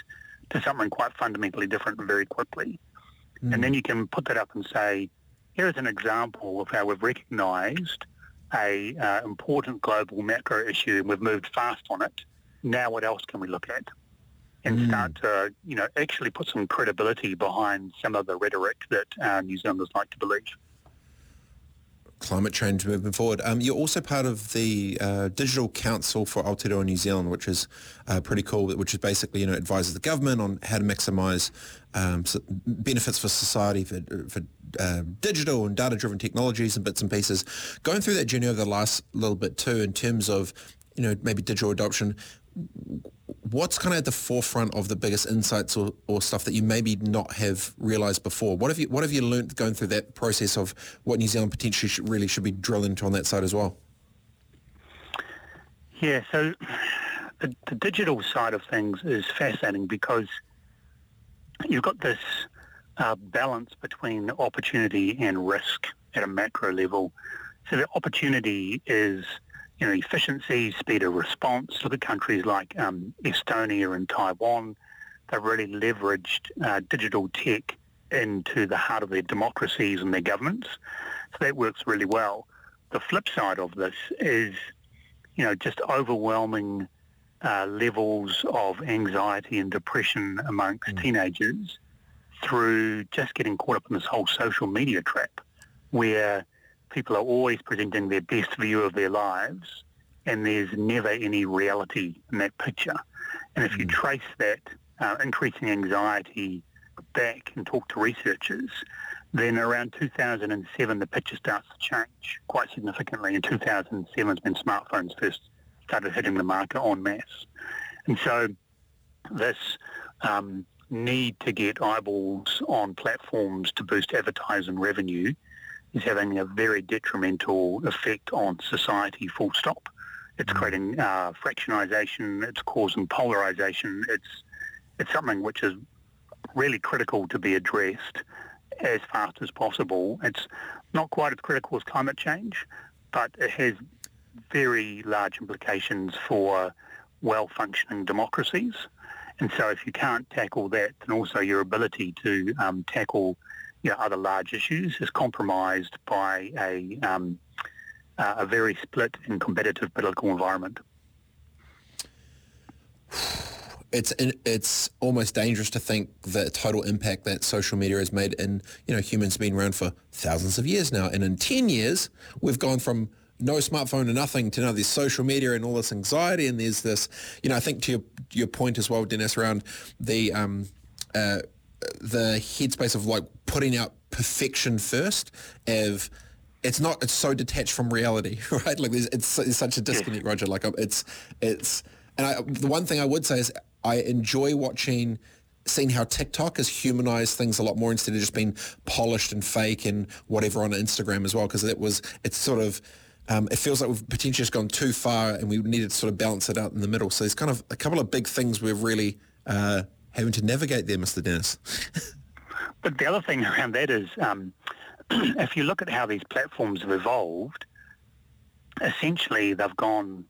to something quite fundamentally different very quickly. And then you can put that up and say, here's an example of how we've recognised a uh, important global macro issue and we've moved fast on it. Now what else can we look at? And start to, you know, actually put some credibility behind some of the rhetoric that uh, New Zealanders like to believe. climate change moving forward. Um, you're also part of the uh, Digital Council for Aotearoa New Zealand, which is uh, pretty cool, which is basically, you know, advises the government on how to maximise um, benefits for society for, for uh, digital and data-driven technologies and bits and pieces. Going through that journey over the last little bit too in terms of, you know, maybe digital adoption, what's kind of at the forefront of the biggest insights or, or stuff that you maybe not have realized before? What have you What have you learned going through that process of what New Zealand potentially should, really should be drilling into on that side as well? Yeah, so the, the digital side of things is fascinating because you've got this uh, balance between opportunity and risk at a macro level. So the opportunity is, you know, efficiency, speed of response. Look at countries like um, Estonia and Taiwan. They've really leveraged uh, digital tech into the heart of their democracies and their governments. So that works really well. The flip side of this is you know, just overwhelming uh, levels of anxiety and depression amongst teenagers through just getting caught up in this whole social media trap where people are always presenting their best view of their lives and there's never any reality in that picture. And if you trace that uh, increasing anxiety back and talk to researchers, then around 2007 the picture starts to change quite significantly. In 2007 is when smartphones first started hitting the market en masse. And so this um, need to get eyeballs on platforms to boost advertising revenue is having a very detrimental effect on society full stop. It's creating uh, fractionization, it's causing polarization, it's, it's something which is really critical to be addressed as fast as possible. It's not quite as critical as climate change, but it has very large implications for well-functioning democracies. And so if you can't tackle that, then also your ability to um, tackle you know, other large issues is compromised by a, um, uh, a very split and competitive political environment. it's it's almost dangerous to think the total impact that social media has made in you know humans been around for thousands of years now and in 10 years we've gone from no smartphone to nothing to now there's social media and all this anxiety and there's this you know I think to your your point as well Dennis around the um uh, the headspace of like putting out perfection first of it's not it's so detached from reality right? Like there's it's, it's such a disconnect Roger. Like it's it's and I, the one thing I would say is I enjoy watching seeing how TikTok has humanized things a lot more instead of just being polished and fake and whatever on Instagram as well because it was it's sort of um, it feels like we've potentially just gone too far and we needed to sort of balance it out in the middle. So there's kind of a couple of big things we're really uh, having to navigate there Mr Dennis but the other thing around that is um, if you look at how these platforms have evolved essentially they've gone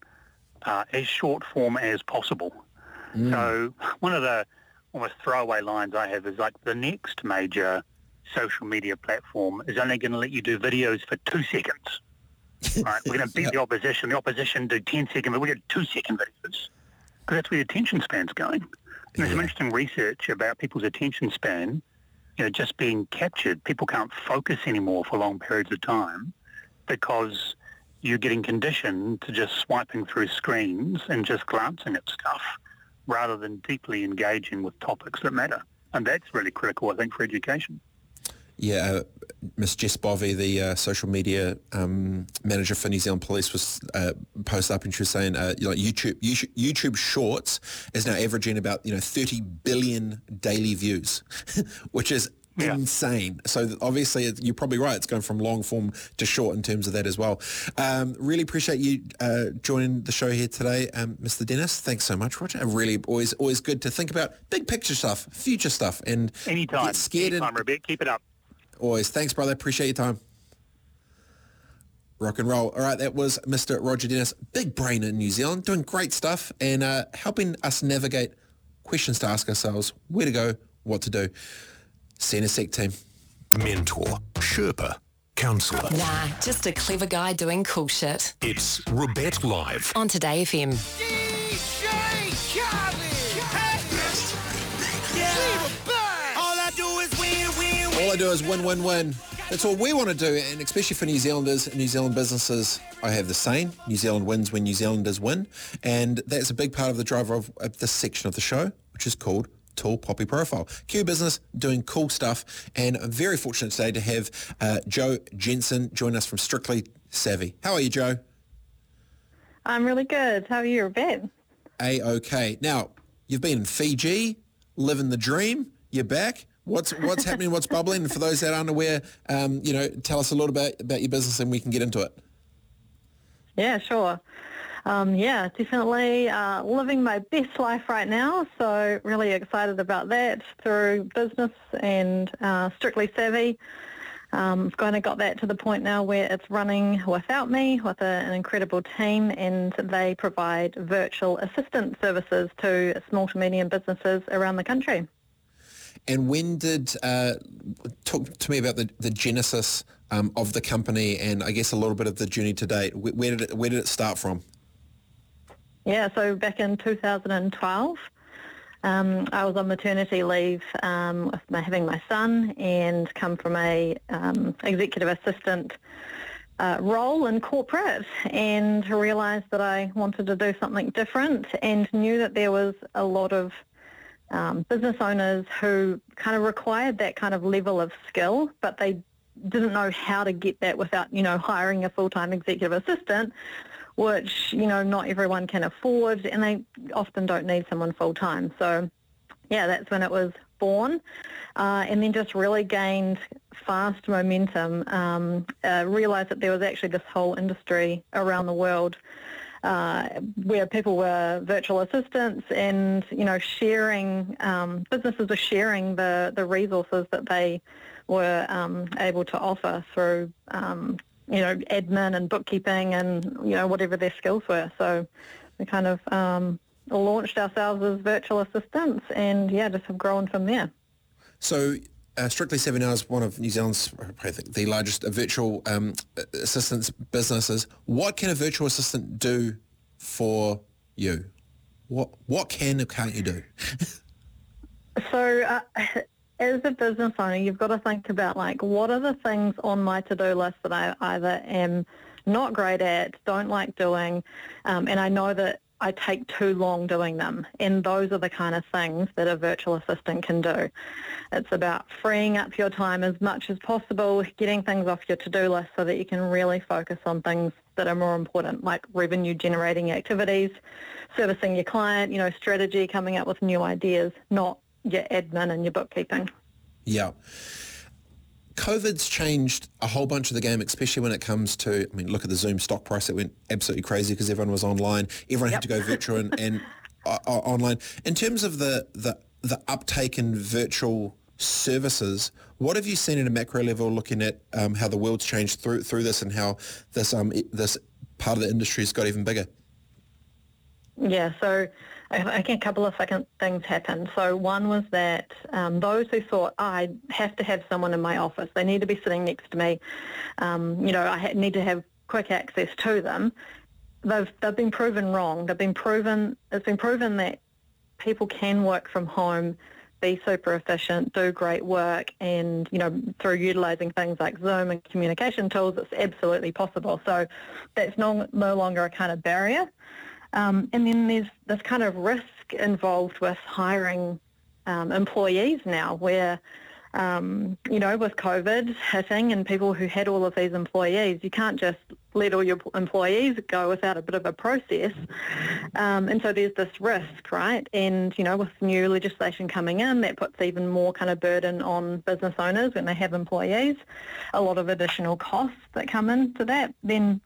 uh, as short form as possible Mm. So one of the almost throwaway lines I have is like the next major social media platform is only going to let you do videos for two seconds. right, we're going to beat yep. the opposition. The opposition do 10 second, but we get two second videos because that's where the attention span's going. There's some interesting research about people's attention span, you know, just being captured. People can't focus anymore for long periods of time because you're getting conditioned to just swiping through screens and just glancing at stuff rather than deeply engaging with topics that matter. And that's really critical, I think, for education. Yeah, uh, Miss Jess Bovey, the uh, social media um, manager for New Zealand Police, was uh, posted up and she was saying, uh, you know, YouTube, YouTube, YouTube Shorts is now averaging about you know 30 billion daily views, which is yeah. insane. So obviously, you're probably right. It's going from long form to short in terms of that as well. Um, really appreciate you uh, joining the show here today, um, Mr. Dennis. Thanks so much, Roger. Really, always always good to think about big picture stuff, future stuff, and anytime. Get scared anytime, and, Robett. Keep it up. Always. Thanks, brother. Appreciate your time. Rock and roll. All right, that was Mr. Roger Dennis, big brain in New Zealand, doing great stuff and uh, helping us navigate questions to ask ourselves, where to go, what to do. Sec team. Mentor, Sherpa, counsellor. Nah, just a clever guy doing cool shit. It's Robett Live. On Today FM. All I do is win, win, win. That's all we want to do, and especially for New Zealanders, and New Zealand businesses, I have the saying, New Zealand wins when New Zealanders win, and that's a big part of the driver of, of this section of the show, which is called Tall Poppy Profile. Q Business doing cool stuff and I'm very fortunate today to have uh, Joe Jensen join us from Strictly Savvy. How are you, Joe? I'm really good. How are you, Ben? A-OK. Now, you've been in Fiji, living the dream. You're back. What's what's happening? What's bubbling? For those that aren't aware, um, you know, tell us a little bit about your business and we can get into it. Yeah, sure um, yeah, definitely uh, living my best life right now. So really excited about that through business and uh, Strictly Savvy. Um, I've kind of got that to the point now where it's running without me with a, an incredible team and they provide virtual assistant services to small to medium businesses around the country. And when did, uh, talk to me about the, the genesis um, of the company and I guess a little bit of the journey to date. Where, did, it, where did it start from? Yeah, so back in 2012, um, I was on maternity leave um, with my, having my son and come from a um, executive assistant uh, role in corporate and realised that I wanted to do something different and knew that there was a lot of um, business owners who kind of required that kind of level of skill, but they didn't know how to get that without, you know, hiring a full-time executive assistant which, you know, not everyone can afford and they often don't need someone full-time. So, yeah, that's when it was born uh, and then just really gained fast momentum, um, uh, realised that there was actually this whole industry around the world uh, where people were virtual assistants and, you know, sharing, um, businesses were sharing the, the resources that they were um, able to offer through um, you know, admin and bookkeeping and, you know, whatever their skills were. So we kind of um, launched ourselves as virtual assistants and, yeah, just have grown from there. So uh, Strictly Seven Hours, one of New Zealand's, I think, the largest virtual um, assistance businesses. What can a virtual assistant do for you? What what can or can't you do? So, uh, as a business owner, you've got to think about like what are the things on my to-do list that I either am not great at, don't like doing, um, and I know that I take too long doing them. And those are the kind of things that a virtual assistant can do. It's about freeing up your time as much as possible, getting things off your to-do list so that you can really focus on things that are more important, like revenue generating activities, servicing your client, you know, strategy, coming up with new ideas, not your admin and your bookkeeping. Yeah. COVID's changed a whole bunch of the game, especially when it comes to, I mean, look at the Zoom stock price. It went absolutely crazy because everyone was online. Everyone yep. had to go virtual and, and uh, uh, online. In terms of the, the, the uptake in virtual services, what have you seen at a macro level looking at um, how the world's changed through through this and how this um, this part of the industry has got even bigger? Yeah, so I think a couple of second things happened. So one was that um, those who thought I have to have someone in my office, they need to be sitting next to me, um, you know, I need to have quick access to them. They've they've been proven wrong. They've been proven. It's been proven that people can work from home, be super efficient, do great work, and you know through utilising things like Zoom and communication tools, it's absolutely possible. So that's no no longer a kind of barrier. Um, and then there's this kind of risk involved with hiring um, employees now where, um, you know, with COVID hitting and people who had all of these employees, you can't just let all your employees go without a bit of a process. Um, and so there's this risk, right? And, you know, with new legislation coming in, that puts even more kind of burden on business owners when they have employees, a lot of additional costs that come into that. Then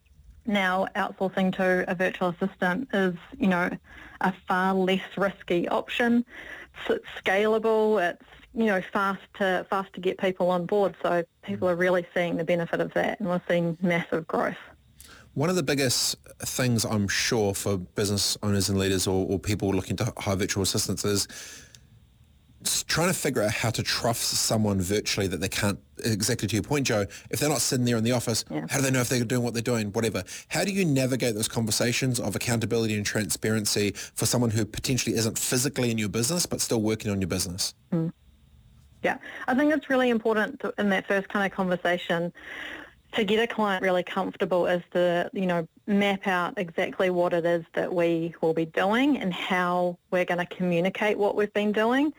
now outsourcing to a virtual assistant is, you know, a far less risky option. It's scalable. It's you know fast to fast to get people on board. So people are really seeing the benefit of that, and we're seeing massive growth. One of the biggest things I'm sure for business owners and leaders or, or people looking to hire virtual assistants is trying to figure out how to trust someone virtually that they can't, exactly to your point, Joe, if they're not sitting there in the office, yeah. how do they know if they're doing what they're doing, whatever? How do you navigate those conversations of accountability and transparency for someone who potentially isn't physically in your business but still working on your business? Mm. Yeah, I think it's really important to, in that first kind of conversation to get a client really comfortable is to, you know, map out exactly what it is that we will be doing and how we're going to communicate what we've been doing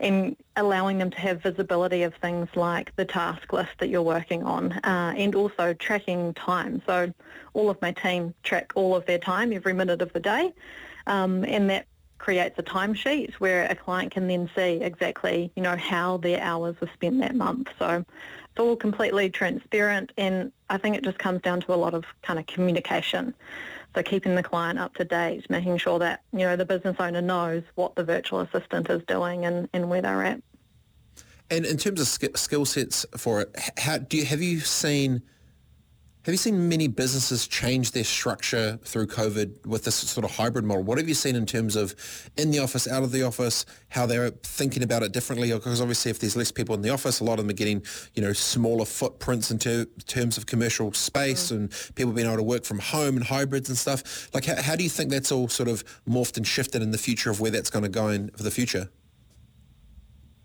and allowing them to have visibility of things like the task list that you're working on uh, and also tracking time. So all of my team track all of their time every minute of the day um, and that creates a timesheet where a client can then see exactly, you know, how their hours were spent that month. So it's all completely transparent and I think it just comes down to a lot of kind of communication. So keeping the client up to date, making sure that, you know, the business owner knows what the virtual assistant is doing and, and where they're at. And in terms of skill sets for it, how do you, have you seen have you seen many businesses change their structure through COVID with this sort of hybrid model? What have you seen in terms of in the office, out of the office, how they're thinking about it differently? Because obviously if there's less people in the office, a lot of them are getting, you know, smaller footprints in ter- terms of commercial space mm. and people being able to work from home and hybrids and stuff. Like how, how do you think that's all sort of morphed and shifted in the future of where that's going to go in for the future?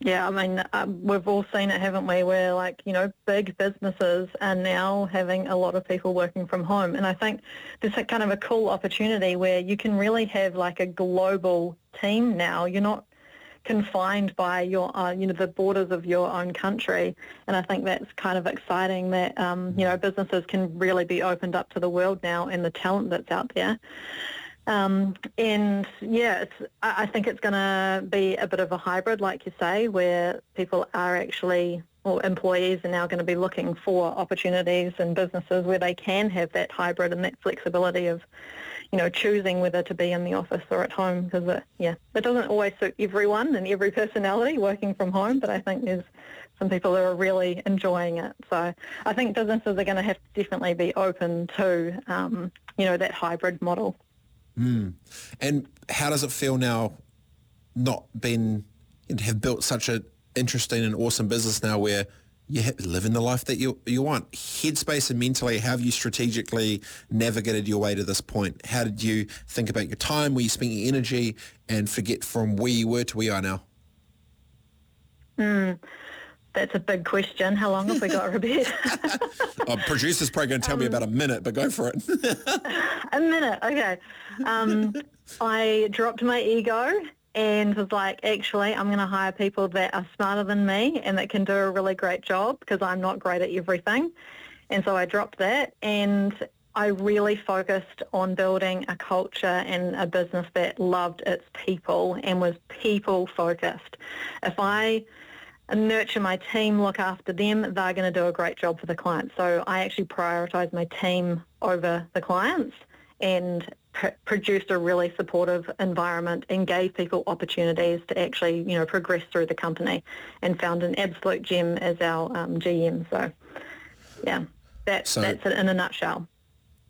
Yeah, I mean, um, we've all seen it, haven't we? Where like, you know, big businesses are now having a lot of people working from home. And I think there's a kind of a cool opportunity where you can really have like a global team now. You're not confined by your, uh, you know, the borders of your own country. And I think that's kind of exciting that, um, you know, businesses can really be opened up to the world now and the talent that's out there. Um, and yeah, I think it's going to be a bit of a hybrid, like you say, where people are actually, or employees are now going to be looking for opportunities and businesses where they can have that hybrid and that flexibility of, you know, choosing whether to be in the office or at home because, it, yeah, it doesn't always suit everyone and every personality working from home, but I think there's some people who are really enjoying it. So I think businesses are going to have to definitely be open to, um, you know, that hybrid model. Mm. And how does it feel now not been, have built such an interesting and awesome business now where you ha- living the life that you you want. Headspace and mentally, how have you strategically navigated your way to this point? How did you think about your time, where you spent your energy, and forget from where you were to where you are now? That's a big question. How long have we got, Robett? Our producer's probably going to tell me about a minute, but go for it. a minute, okay. Um, I dropped my ego and was like, actually, I'm going to hire people that are smarter than me and that can do a really great job because I'm not great at everything. And so I dropped that and I really focused on building a culture and a business that loved its people and was people focused. If I nurture my team, look after them, they're going to do a great job for the clients. So I actually prioritise my team over the clients and pr- produced a really supportive environment and gave people opportunities to actually, you know, progress through the company and found an absolute gem as our um, GM. So, yeah, that, So- that's it in a nutshell.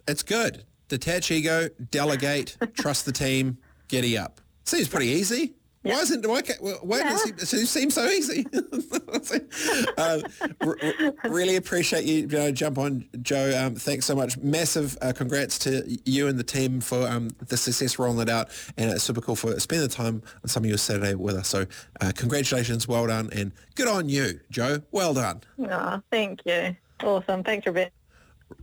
it's good. Detach ego, delegate, trust the team, giddy up. Seems pretty easy. Why isn't why, ca- why does it seem, so easy? um, r- r- really appreciate you, you know, jump on, Joe. Um, thanks so much. Massive uh, congrats to you and the team for um, the success rolling it out, and it's super cool for spending the time on some of your Saturday with us. So, uh, congratulations, well done, and good on you, Joe. Well done. Oh, thank you. Awesome. Thanks, Robett.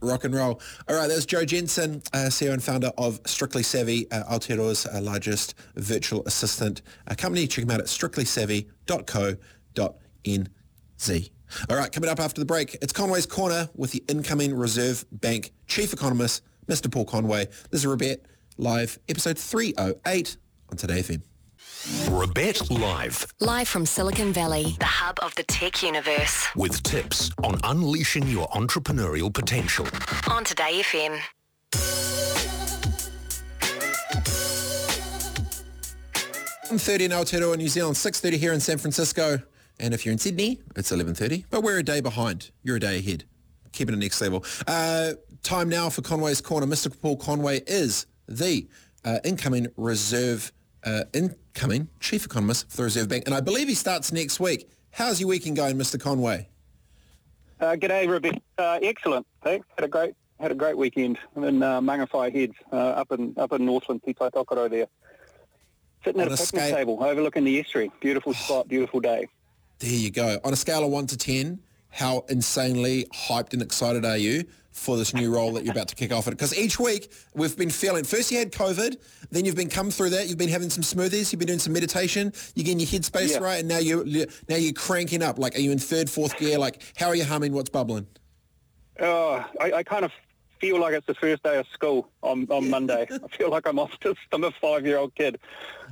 Rock and roll. All right, there's Joe Jensen, uh, CEO and founder of Strictly Savvy, uh, Aotearoa's uh, largest virtual assistant uh, company. Check them out at strictlysavvy.co.nz. All right, coming up after the break, it's Conway's Corner with the incoming Reserve Bank Chief Economist, Mr. Paul Conway. This is Robett Live, episode 308 on Today FM. Robett Live Live from Silicon Valley, the hub of the tech universe. with tips on unleashing your entrepreneurial potential. On Today FM. 1.30 in Aotearoa, New Zealand, 6.30 here in San Francisco. And if you're in Sydney, it's 11.30. But we're a day behind. You're a day ahead. Keeping it next level. Uh, time now for Conway's Corner. Mr. Paul Conway is the uh, incoming reserve, uh, incoming chief economist for the Reserve Bank. And I believe he starts next week. How's your weekend going, Mr. Conway? Uh, g'day, Robett. Uh, excellent. Thanks. Had a great had a great weekend in uh, Mangawhai Heads uh, up in up in Northland, Te Tai Tokerau there. Sitting at On a a picnic scale- table overlooking the estuary. Beautiful spot, beautiful day. There you go. On a scale of 1 to 10, how insanely hyped and excited are you for this new role that you're about to kick off at? Because each week we've been feeling, first you had COVID, then you've been come through that, you've been having some smoothies, you've been doing some meditation, you're getting your headspace Yeah. right, and now you're, now you're cranking up. Like, are you in third, fourth gear? Like, how are you humming? What's bubbling? Oh, I, I kind of feel like it's the first day of school on, on Monday. I feel like I'm off to, I'm a five-year-old kid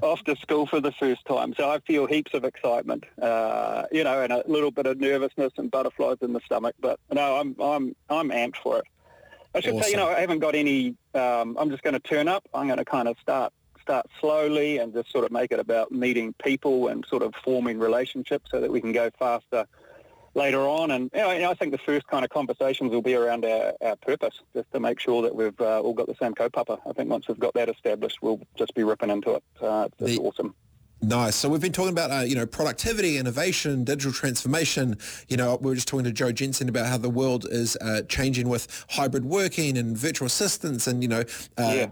off to school for the first time. So I feel heaps of excitement, uh, you know, and a little bit of nervousness and butterflies in the stomach. But no, I'm, I'm, I'm amped for it. I should say, you know, I haven't got any, um, I'm just going to turn up. I'm going to kind of start start slowly and just sort of make it about meeting people and sort of forming relationships so that we can go faster later on. And you know, I think the first kind of conversations will be around our, our purpose, just to make sure that we've uh, all got the same kaupapa. I think once we've got that established, we'll just be ripping into it. Uh, it's The- awesome. Nice. So we've been talking about, uh, you know, productivity, innovation, digital transformation. You know, we were just talking to Joe Jensen about how the world is uh, changing with hybrid working and virtual assistants and, you know, uh, Yeah.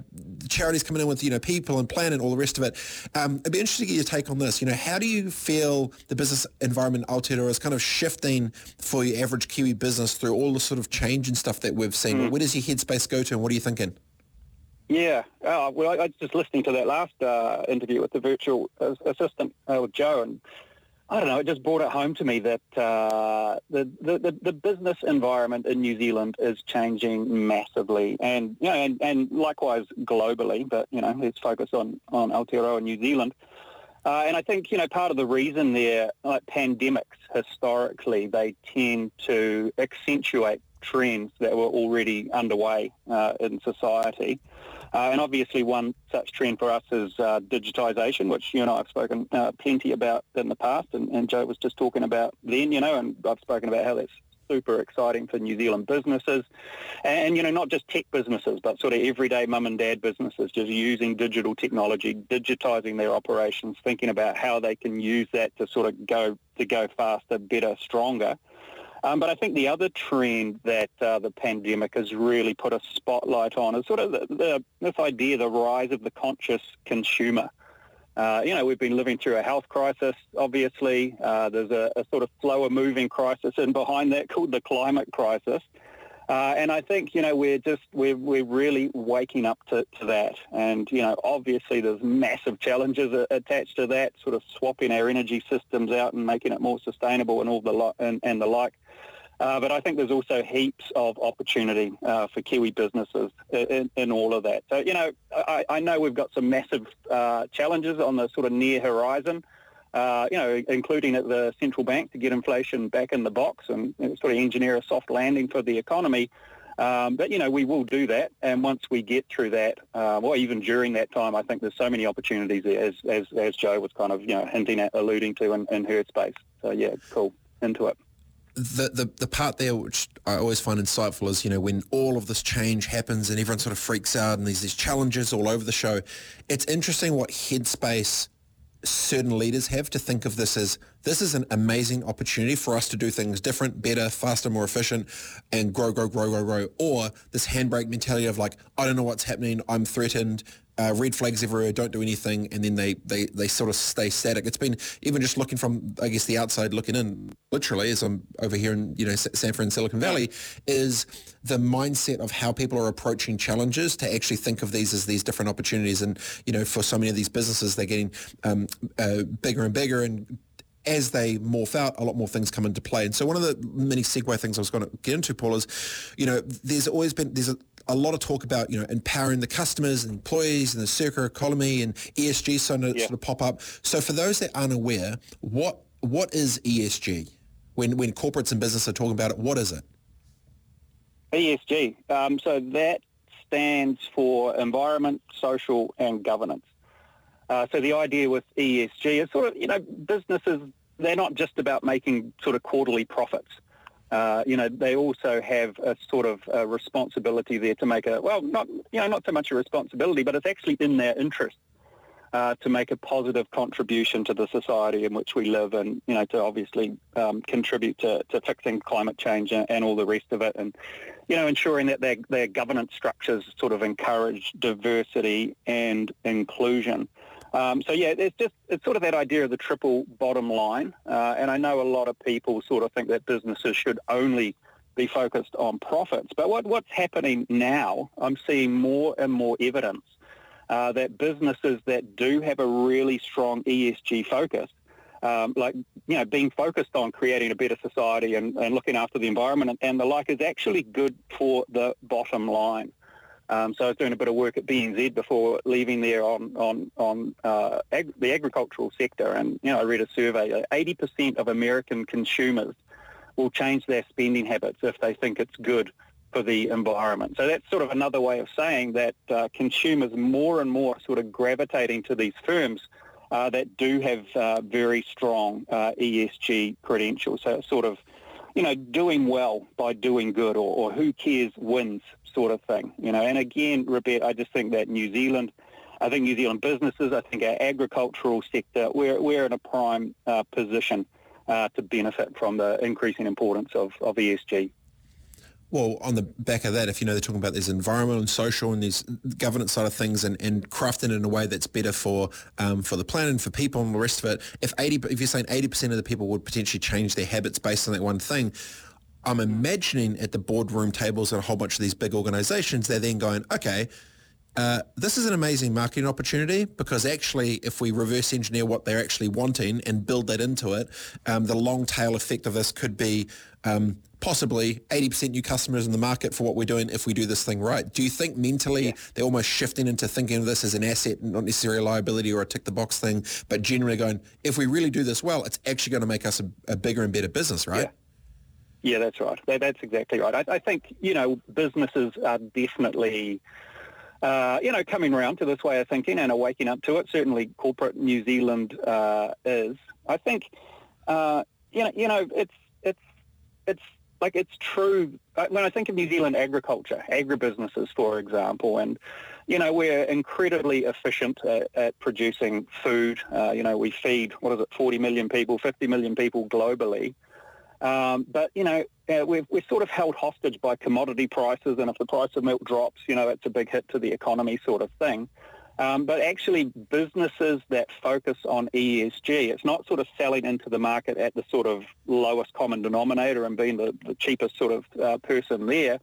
charities coming in with, you know, people and plan and all the rest of it. Um, it'd be interesting to get your take on this. You know, how do you feel the business environment in Aotearoa is kind of shifting for your average Kiwi business through all the sort of change and stuff that we've seen? Where does your headspace go to and what are you thinking? Yeah, uh, well, I, I was just listening to that last uh, interview with the virtual as- assistant uh, with Joe, and I don't know, it just brought it home to me that uh, the, the, the, business environment in New Zealand is changing massively, and you know, and, and likewise globally. But you know, let's focus on on Aotearoa New Zealand. Uh, and I think, you know, part of the reason there, like pandemics, historically, they tend to accentuate trends that were already underway uh, in society. Uh, and obviously one such trend for us is uh, digitisation, which you and I have spoken uh, plenty about in the past, and, and Joe was just talking about then, you know, and I've spoken about how that's super exciting for New Zealand businesses. And, you know, not just tech businesses, but sort of everyday mum and dad businesses just using digital technology, digitising their operations, thinking about how they can use that to sort of go to go faster, better, stronger. Um, but I think the other trend that uh, the pandemic has really put a spotlight on is sort of the, the, this idea, the rise of the conscious consumer. Uh, you know, we've been living through a health crisis, obviously. Uh, there's a, a, sort of slower moving crisis and behind that called the climate crisis. Uh, and I think, you know, we're just, we're, we're really waking up to, to that. And, you know, obviously there's massive challenges attached to that, sort of swapping our energy systems out and making it more sustainable and all the and, and the like. Uh, but I think there's also heaps of opportunity uh, for Kiwi businesses in, in, all of that. So, you know, I, I know we've got some massive uh, challenges on the sort of near horizon, uh, you know, including at the central bank to get inflation back in the box and sort of engineer a soft landing for the economy. Um, but, you know, we will do that. And once we get through that, uh, or even during that time, I think there's so many opportunities as, as, as Joe was kind of, you know, hinting at, alluding to in, in her space. So, yeah, cool. Into it the, the the part there which I always find insightful is you know when all of this change happens and everyone sort of freaks out and there's these challenges all over the show. It's interesting what headspace certain leaders have to think of this as this is an amazing opportunity for us to do things different, better, faster, more efficient, and grow, grow, grow, grow, grow. Or this handbrake mentality of like, I don't know what's happening, I'm threatened, uh, red flags everywhere, don't do anything, and then they, they, they sort of stay static. It's been even just looking from, I guess, the outside looking in, literally, as I'm over here in, you know, San Fran, Silicon Valley, is the mindset of how people are approaching challenges to actually think of these as these different opportunities. And, you know, for so many of these businesses, they're getting um, uh, bigger and bigger and as they morph out, a lot more things come into play. And so one of the many segue things I was going to get into, Paul, is, you know, there's always been, there's a, a lot of talk about, you know, empowering the customers and employees and the circular economy and ESG starting to yeah. sort of pop up. So for those that aren't aware, what what is ESG? When when corporates and business are talking about it, what is it? ESG. Um, so that stands for environment, social, and governance. Uh, so the idea with ESG is sort of, you know, businesses, they're not just about making sort of quarterly profits. Uh, you know, they also have a sort of a responsibility there to make a, well, not, you know, not so much a responsibility, but it's actually in their interest uh, to make a positive contribution to the society in which we live and, you know, to obviously um, contribute to, to fixing climate change and, and, all the rest of it. And, you know, ensuring that their, their governance structures sort of encourage diversity and inclusion. Um, so yeah, it's just it's sort of that idea of the triple bottom line, uh, and I know a lot of people sort of think that businesses should only be focused on profits. But what, what's happening now, I'm seeing more and more evidence uh, that businesses that do have a really strong ESG focus, um, like you know, being focused on creating a better society and, and looking after the environment and, and the like, is actually good for the bottom line. Um, so I was doing a bit of work at BNZ before leaving there on on on uh, ag- the agricultural sector, and you know I read a survey: eighty percent of American consumers will change their spending habits if they think it's good for the environment. So that's sort of another way of saying that uh, consumers more and more sort of gravitating to these firms uh, that do have uh, very strong uh, ESG credentials. So sort of you know, doing well by doing good or, or who cares wins sort of thing, you know. And again, Robett, I just think that New Zealand, I think New Zealand businesses, I think our agricultural sector, we're, we're in a prime uh, position uh, to benefit from the increasing importance of, of ESG. Well, on the back of that, if you know they're talking about this environmental and social and these governance side of things, and, and crafting it in a way that's better for um, for the planet and for people and the rest of it. If eighty, if you're saying eighty percent of the people would potentially change their habits based on that one thing, I'm imagining at the boardroom tables at a whole bunch of these big organizations, they're then going, okay, uh, this is an amazing marketing opportunity because actually if we reverse engineer what they're actually wanting and build that into it, um, the long tail effect of this could be um, possibly 80% new customers in the market for what we're doing if we do this thing right. Do you think mentally yeah. they're almost shifting into thinking of this as an asset, not necessarily a liability or a tick the box thing, but generally going, if we really do this well, it's actually going to make us a, a bigger and better business, right? Yeah. Yeah, that's right. That's exactly right. I, I think, you know, businesses are definitely, uh, you know, coming around to this way of thinking and are waking up to it. Certainly corporate New Zealand uh, is. I think, uh, you know, you know, it's, it's, it's like it's true. Uh, when I think of New Zealand agriculture, agribusinesses, for example, and, you know, we're incredibly efficient at, at producing food. Uh, you know, we feed, what is it, 40 million people, 50 million people globally. Um, but, you know, uh, we're, we're sort of held hostage by commodity prices, and if the price of milk drops, you know, it's a big hit to the economy sort of thing. Um, but actually, businesses that focus on ESG, it's not sort of selling into the market at the sort of lowest common denominator and being the, the cheapest sort of uh, person there.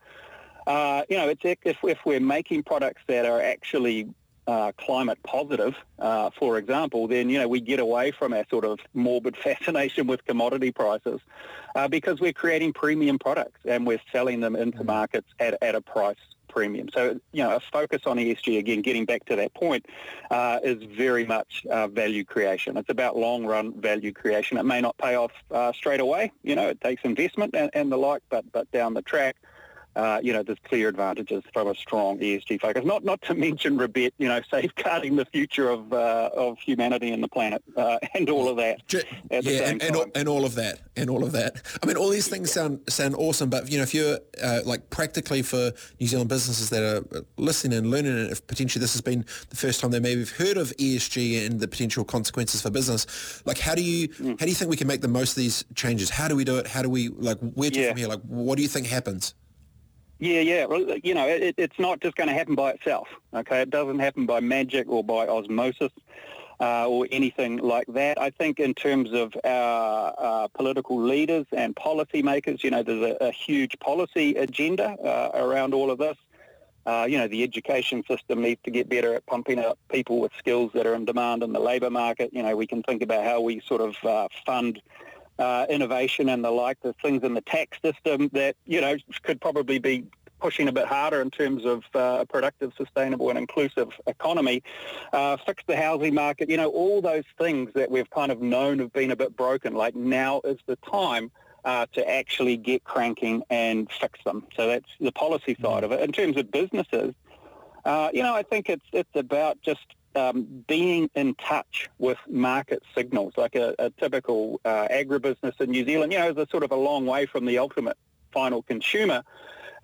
Uh, you know, it's if, if we're making products that are actually uh, climate positive, uh, for example, then you know we get away from our sort of morbid fascination with commodity prices uh, because we're creating premium products and we're selling them into mm. markets at, at a price premium. So, you know, a focus on ESG, again, getting back to that point, uh, is very much uh, value creation. It's about long-run value creation. It may not pay off uh, straight away. You know, it takes investment and, and the like, but, but down the track, uh, you know, there's clear advantages from a strong ESG focus. Not not to mention, Robett, you know, safeguarding the future of uh, of humanity and the planet uh, and all of that. yeah, and, and all, and, all, of that, and all of that. I mean, all these things sound sound awesome, but you know, if you're uh, like practically for New Zealand businesses that are listening and learning, and if potentially this has been the first time they maybe have heard of ESG and the potential consequences for business, like how do you mm. how do you think we can make the most of these changes? How do we do it? How do we like where to yeah. from here? Like, what do you think happens? Yeah, yeah. Well, you know, it, it's not just going to happen by itself. Okay, it doesn't happen by magic or by osmosis. Uh, or anything like that. I think in terms of our uh, political leaders and policymakers, you know, there's a, a huge policy agenda uh, around all of this. Uh, you know, the education system needs to get better at pumping out people with skills that are in demand in the labour market. You know, we can think about how we sort of uh, fund uh, innovation and the like, the things in the tax system that, you know, could probably be pushing a bit harder in terms of uh, a productive, sustainable and inclusive economy, uh, fix the housing market, you know, all those things that we've kind of known have been a bit broken. Like now is the time uh, to actually get cranking and fix them. So that's the policy side of it. In terms of businesses, uh, you know, I think it's it's about just um, being in touch with market signals, like a, a typical uh, agribusiness in New Zealand, you know, is a sort of a long way from the ultimate final consumer.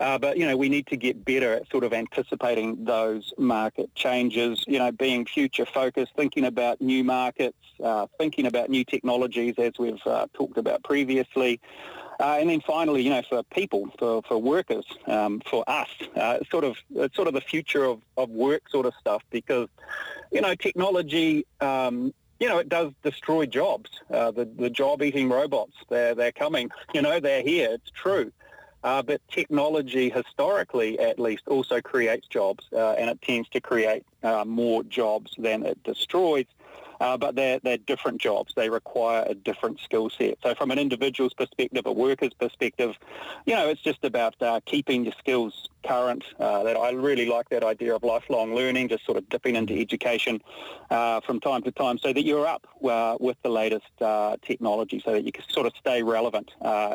Uh, but, you know, we need to get better at sort of anticipating those market changes, you know, being future focused, thinking about new markets, uh, thinking about new technologies as we've uh, talked about previously. Uh, and then finally, you know, for people, for, for workers, um, for us, uh, it's sort of it's sort of the future of, of work sort of stuff because, you know, technology, um, you know, it does destroy jobs. Uh, the, the job-eating robots, they're, they're coming. You know, they're here. It's true. Uh, but technology, historically at least, also creates jobs, uh, and it tends to create uh, more jobs than it destroys uh, but they're, they're different jobs. They require a different skill set. So from an individual's perspective, a worker's perspective, you know, it's just about uh, keeping your skills current. Uh, that I really like that idea of lifelong learning, just sort of dipping into education uh, from time to time so that you're up uh, with the latest uh, technology so that you can sort of stay relevant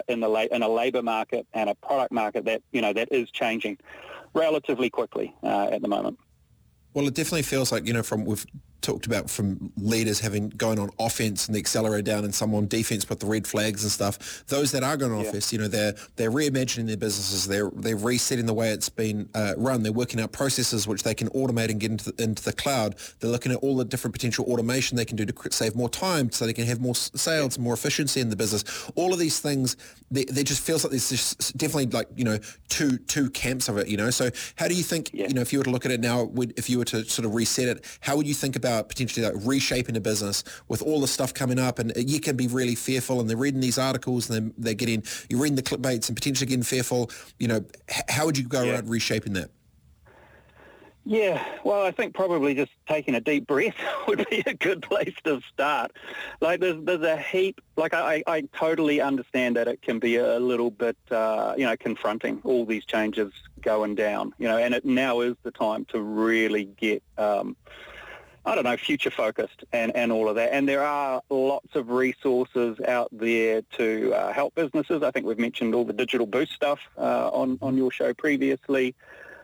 in, the la- in a labour market and a product market that, you know, that is changing relatively quickly at the moment. Well, it definitely feels like, you know, from we've talked about from leaders having going on offense and the accelerator down and some on defense but the red flags and stuff. Those that are going on yeah. offense, you know, they're they're reimagining their businesses. They're they're resetting the way it's been uh, run. They're working out processes which they can automate and get into the, into the cloud. They're looking at all the different potential automation they can do to save more time so they can have more sales, more efficiency in the business. All of these things, they, they just feels like there's just definitely like, you know, two two camps of it, you know. So how do you think, yeah. you know, if you were to look at it now, would, if you were to sort of reset it, how would you think about about potentially like reshaping a business with all the stuff coming up and you can be really fearful and they're reading these articles and they're, they're getting, you're reading the clickbaits and potentially getting fearful, you know, how would you go yeah. around reshaping that? Yeah, well, I think probably just taking a deep breath would be a good place to start. Like, there's there's a heap. Like, I, I totally understand that it can be a little bit, uh, you know, confronting all these changes going down. You know, and it now is the time to really get. Um, I don't know, future focused and, and all of that. And there are lots of resources out there to uh, help businesses. I think we've mentioned all the digital boost stuff uh, on, on your show previously.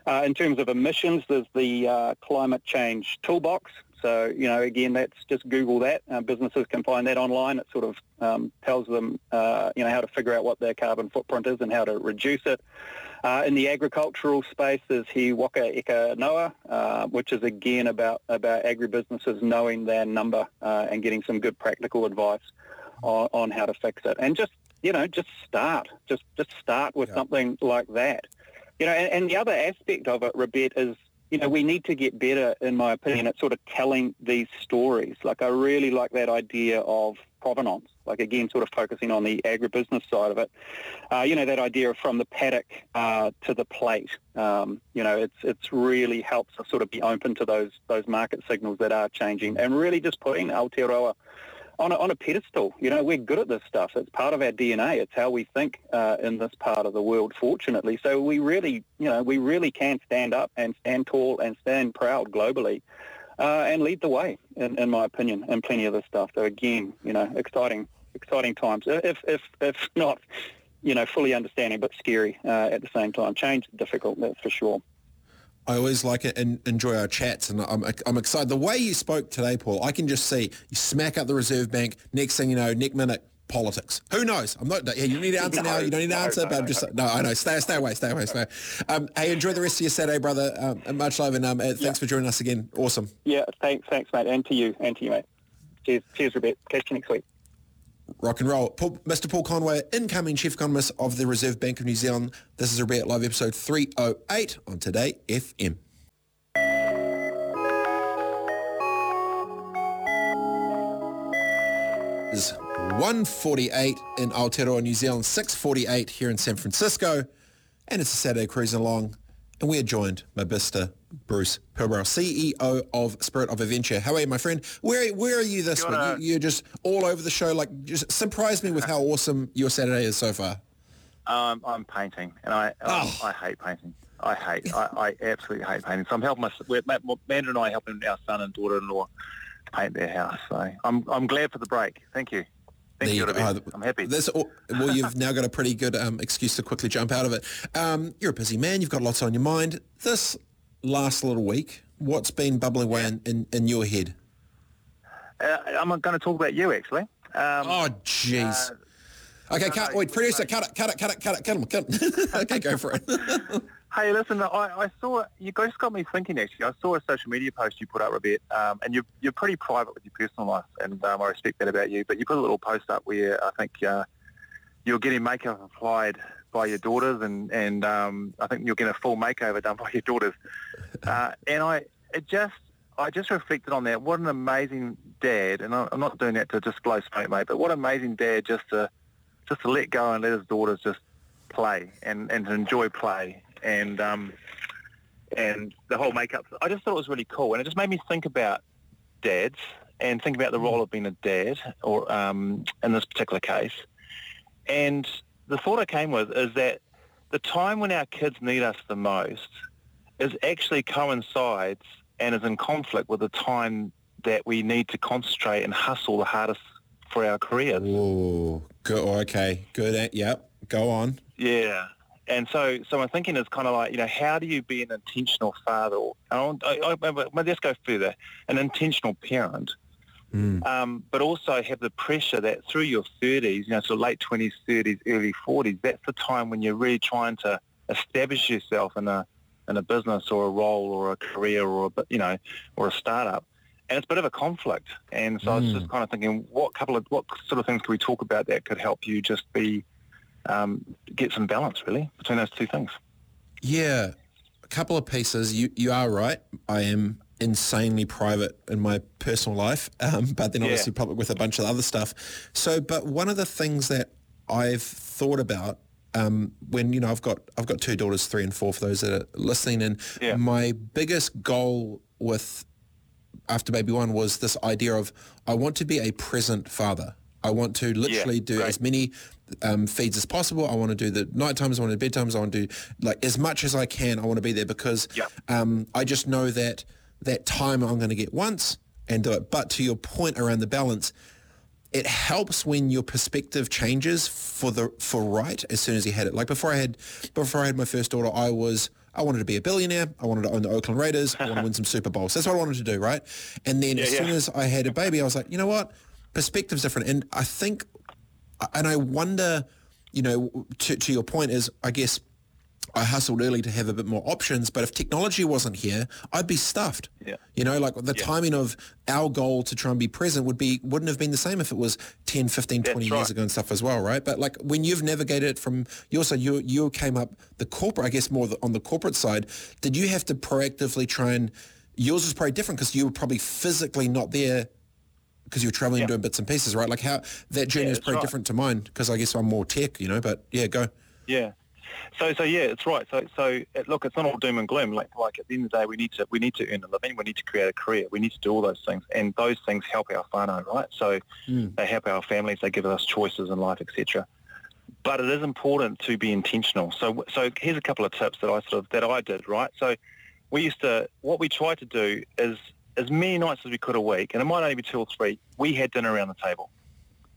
Uh, in terms of emissions, there's the uh, climate change toolbox. So, you know, again, that's just Google that. Uh, businesses can find that online. It sort of um, tells them, uh, you know, how to figure out what their carbon footprint is and how to reduce it. Uh, in the agricultural space, there's He Waka Eka Noa, uh, which is again about, about agribusinesses knowing their number uh, and getting some good practical advice on, on how to fix it. And just you know, just start. Just just start with Yeah. something like that. You know, and, and the other aspect of it, Robett, is you know we need to get better, in my opinion, at sort of telling these stories. Like I really like that idea of provenance. Like again, sort of focusing on the agribusiness side of it. Uh, you know, that idea of from the paddock uh, to the plate. Um, you know, it's it's really helps us sort of be open to those those market signals that are changing, and really just putting Aotearoa on a, on a pedestal. You know, we're good at this stuff. It's part of our DNA. It's how we think uh, in this part of the world, fortunately. So we really, you know, we really can stand up and stand tall and stand proud globally uh, and lead the way, in, in my opinion, and plenty of this stuff. So again, you know, exciting, exciting times. If, if, if not, you know, fully understanding, but scary uh, at the same time. Change is difficult, that's for sure. I always like it and enjoy our chats, and I'm, I'm excited. The way you spoke today, Paul, I can just see you smack up the Reserve Bank. Next thing you know, Nick Minute, politics. Who knows? I'm not. Yeah, you need to answer No, now. You don't need to no, answer, no, but I'm just no. I know. Stay, stay away. Stay away. Stay. Away. Um, hey, enjoy the rest of your Saturday, brother. Um, much love, and um, uh, thanks for joining us again. Awesome. Yeah, thanks, thanks, mate, and to you, and to you, mate. Cheers, cheers, Robett. Catch you next week. Rock and roll. Paul, Mr. Paul Conway, incoming Chief Economist of the Reserve Bank of New Zealand. This is a Robett Live episode 308 on Today FM. is 148 in Aotearoa, New Zealand, 648 here in San Francisco, and it's a Saturday cruising along, and we are joined by Mr. Bruce Pilbrow, CEO of Spirit of Adventure. How are you, my friend? Where where are you this week? You, you're just all over the show. Like, just surprise me with how awesome your Saturday is so far. Um, I'm painting, and I um, Oh. I hate painting. I hate. I, I absolutely hate painting. So I'm helping my Ma- Amanda and I are helping our son and daughter-in-law paint their house. So I'm I'm glad for the break. Thank you. Thank you. you go. Robett. Uh, I'm happy. This, well, you've now got a pretty good um, excuse to quickly jump out of it. Um, you're a busy man. You've got lots on your mind. This last little week, what's been bubbling away in, in, in your head? Uh, I'm going to talk about you actually. Um, Oh, jeez. okay, no, cut. no, Wait, producer, cut it, cut it, cut it, cut it, cut it, cut it. okay, go for it. Hey, listen, I, I saw you guys got me thinking. Actually, I saw a social media post you put up, Robert, um, and you're you're pretty private with your personal life, and um, I respect that about you. But you put a little post up where I think uh, you're getting makeup applied by your daughters, and and um, I think you're getting a full makeover done by your daughters. Uh, and I it just I just reflected on that. What an amazing dad, and I'm not doing that to just blow smoke, mate, but what an amazing dad just to just to let go and let his daughters just play and, and to enjoy play and um, and the whole makeup. I just thought it was really cool, and it just made me think about dads and think about the role of being a dad, or um, in this particular case. And the thought I came with is that the time when our kids need us the most is actually coincides and is in conflict with the time that we need to concentrate and hustle the hardest for our careers. Ooh, good. Okay, good. eh, Yep, go on. Yeah. And so, so my thinking is kind of like, you know, how do you be an intentional father? Or, I I, I, let's go further. An intentional parent, Mm. um, but also have the pressure that through your 30s, you know, so late 20s, 30s, early 40s, that's the time when you're really trying to establish yourself in a in a business or a role or a career or a, you know, or a startup. And it's a bit of a conflict. And so I was just kind of thinking, what couple of what sort of things can we talk about that could help you just be um, get some balance really between those two things. Yeah, a couple of pieces. You you are right. I am insanely private in my personal life, um, but then Yeah. obviously public with a bunch of other stuff. So, but one of the things that I've thought about um, when you know I've got I've got two daughters, three and four, for those that are listening, and Yeah. my biggest goal with after baby one was this idea of I want to be a present father. I want to literally do great. as many um, feeds as possible. I want to do the night times. I want to do bedtimes. I want to do like as much as I can. I want to be there because Yeah. um, I just know that that time I'm going to get once and do it. But to your point around the balance, it helps when your perspective changes for the for right as soon as you had it. Like before I had before I had my first daughter, I was I wanted to be a billionaire. I wanted to own the Oakland Raiders. I want to win some Super Bowls. That's what I wanted to do, right? And then as yeah. soon as I had a baby, I was like, you know what? Perspective's different. And I think, and I wonder, you know, to, to your point is, I guess I hustled early to have a bit more options, but if technology wasn't here, I'd be stuffed. Yeah. You know, like the Yeah. timing of our goal to try and be present would be wouldn't have been the same if it was 10, 15, 20 That's years right. ago and stuff as well, right? But like when you've navigated it from your side, you you came up the corporate, I guess more the, on the corporate side, did you have to proactively try and yours was probably different because you were probably physically not there because you're traveling and Yeah. doing bits and pieces, right? Like how that journey Yeah, is pretty right. different to mine because I guess I'm more tech, you know, but yeah, go. Yeah. So so yeah, it's right. So so it, look, it's not all doom and gloom. Like like at the end of the day, we need to we need to earn a living. We need to create a career. We need to do all those things, and those things help our whānau, right? So Mm. they help our families. They give us choices in life, etc. But it is important to be intentional. So so here's a couple of tips that I sort of that I did, right? So we used to what we tried to do is as many nights as we could a week, and it might only be two or three. We had dinner around the table.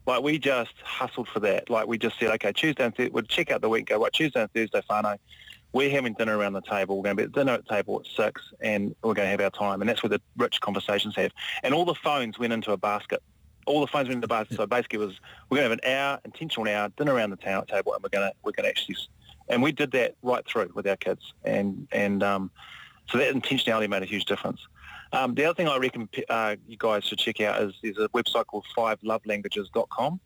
Like we just hustled for that. Like we just said, okay, Tuesday and Thursday, we'd check out the week, go, right, Tuesday and Thursday, whānau, we're having dinner around the table. We're going to be at dinner at the table at six and we're going to have our time. And that's where the rich conversations have. And all the phones went into a basket. All the phones went into a basket. So basically it was, we're going to have an hour, intentional hour, dinner around the ta- table and we're going to, we're going to actually, and we did that right through with our kids. And, and, um, so that intentionality made a huge difference. Um, the other thing I reckon uh, you guys should check out is there's a website called fivelovelanguages.com.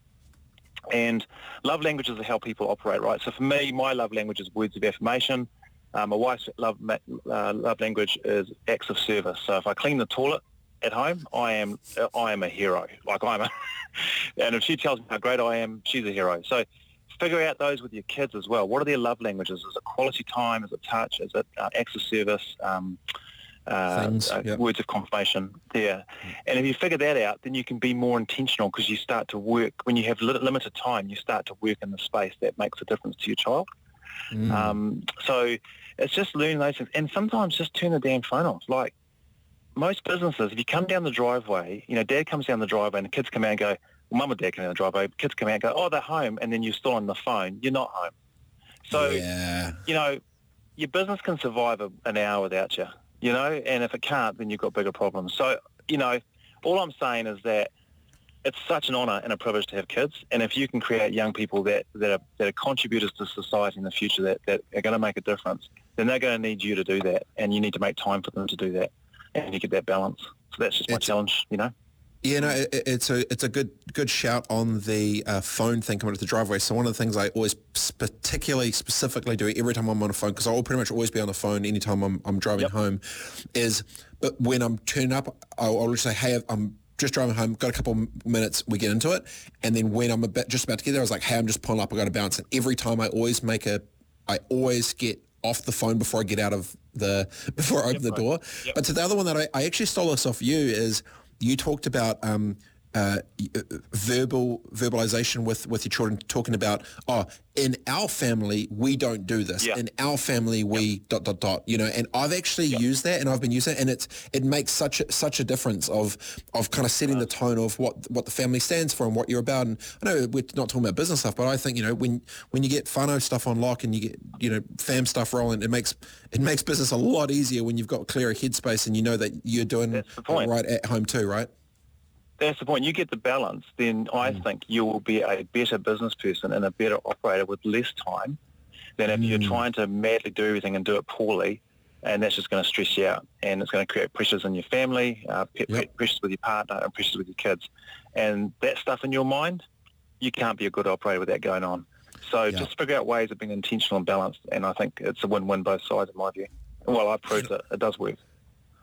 And love languages are how people operate, right? So for me, my love language is words of affirmation. Uh, my wife's love uh, love language is acts of service. So if I clean the toilet at home, I am I am a hero. Like I'm a, and if she tells me how great I am, she's a hero. So figure out those with your kids as well. What are their love languages? Is it quality time? Is it touch? Is it uh, acts of service? Um, uh, Things, yep. words of confirmation there. And if you figure that out, then you can be more intentional because you start to work, when you have li- limited time, you start to work in the space that makes a difference to your child. Mm. Um, so it's just learning those things. And sometimes just turn the damn phone off. Like most businesses, if you come down the driveway, you know, dad comes down the driveway and the kids come out and go, well, mum and dad come down the driveway, kids come out and go, oh, they're home. And then you're still on the phone. You're not home. So, yeah. you know, your business can survive a, an hour without you, you know, and if it can't, then you've got bigger problems. So, you know, all I'm saying is that it's such an honour and a privilege to have kids, and if you can create young people that, that, are, that are contributors to society in the future that, that are going to make a difference, then they're going to need you to do that, and you need to make time for them to do that, and you get that balance. So that's just my It's- challenge, you know. Yeah, no, it, it's a it's a good good shout on the uh, phone thing coming to the driveway. So one of the things I always particularly specifically do every time I'm on a phone because I'll pretty much always be on the phone anytime I'm I'm driving Yep. home, is but when I'm turning up, I'll, I'll just say, hey, I'm just driving home, got a couple minutes, we get into it, and then when I'm a bit just about to get there, I was like, hey, I'm just pulling up, I got to bounce, and every time I always make a, I always get off the phone before I get out of the before I open the door. But to the other one that I, I actually stole this off you is you talked about um, uh, uh, verbal verbalization with, with your children, talking about oh, in our family we don't do this. Yeah. In our family we dot dot dot. You know, and I've actually used that, and I've been using it, and it's it makes such a, such a difference of of kind of setting the tone of what what the family stands for and what you're about. And I know we're not talking about business stuff, but I think you know when when you get whānau stuff on lock and you get you know fam stuff rolling, it makes it makes business a lot easier when you've got clearer headspace and you know that you're doing right at home too, right? That's the point. You get the balance, then I think you will be a better business person and a better operator with less time than if you're trying to madly do everything and do it poorly, and that's just going to stress you out, and it's going to create pressures in your family, uh, pe- Yep. pressures with your partner, and pressures with your kids, and that stuff in your mind, you can't be a good operator with that going on. So Yeah. just figure out ways of being intentional and balanced, and I think it's a win-win both sides, in my view. Well, I've proved it. It does work.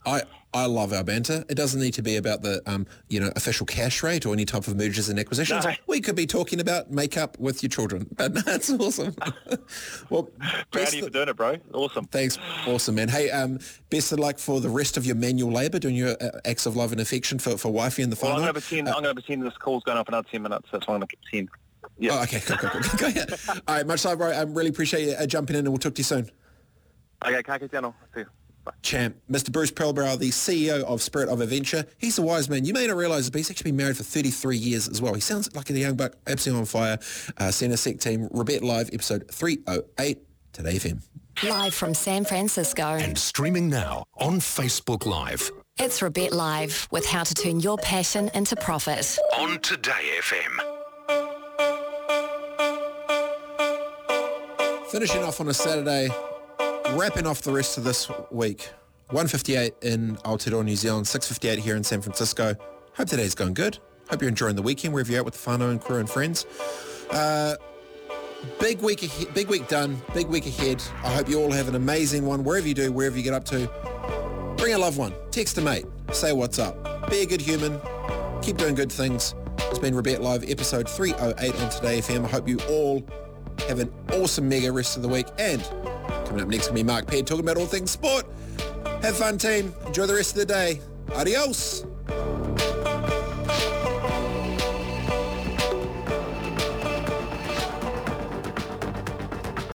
I, I love our banter. It doesn't need to be about the um, you know official cash rate or any type of mergers and acquisitions. No. We could be talking about makeup with your children. But that's awesome. well, Proud of you for doing it, bro. Awesome. Thanks, awesome man. Hey, um, best of luck for the rest of your manual labour, doing your uh, acts of love and affection for for wifey and the Well, I'm going to pretend. I'm going to pretend this call's going up another ten minutes. That's why I'm going to pretend. Yeah. Oh, okay, cool, cool, cool. Go ahead. All right, much love, bro. I really appreciate you uh, jumping in, and we'll talk to you soon. Okay, kake tēnā. See you. Bye. Champ, Mr. Bruce Perlbrow, the CEO of Spirit of Adventure. He's a wise man. You may not realise it, but he's actually been married for 33 years as well. He sounds like a young buck, absolutely on fire. Uh, Centre Sec Team, Robett Live, episode 308, Today FM. Live from San Francisco. And streaming now on Facebook Live. It's Robett Live with how to turn your passion into profit. On Today FM. Finishing off on a Saturday, wrapping off the rest of this week. 158 in Aotearoa, New Zealand, 658 here in San Francisco. Hope today's going good. Hope you're enjoying the weekend wherever you're at with the whānau and crew and friends. Uh, big week ahead, big week done, big week ahead. I hope you all have an amazing one wherever you do, wherever you get up to. Bring a loved one, text a mate, say what's up. Be a good human, keep doing good things. It's been Robett Live episode 308 on Today FM. I hope you all have an awesome mega rest of the week. And coming up next will be Mark Pead talking about all things sport. Have fun, team. Enjoy the rest of the day. Adios.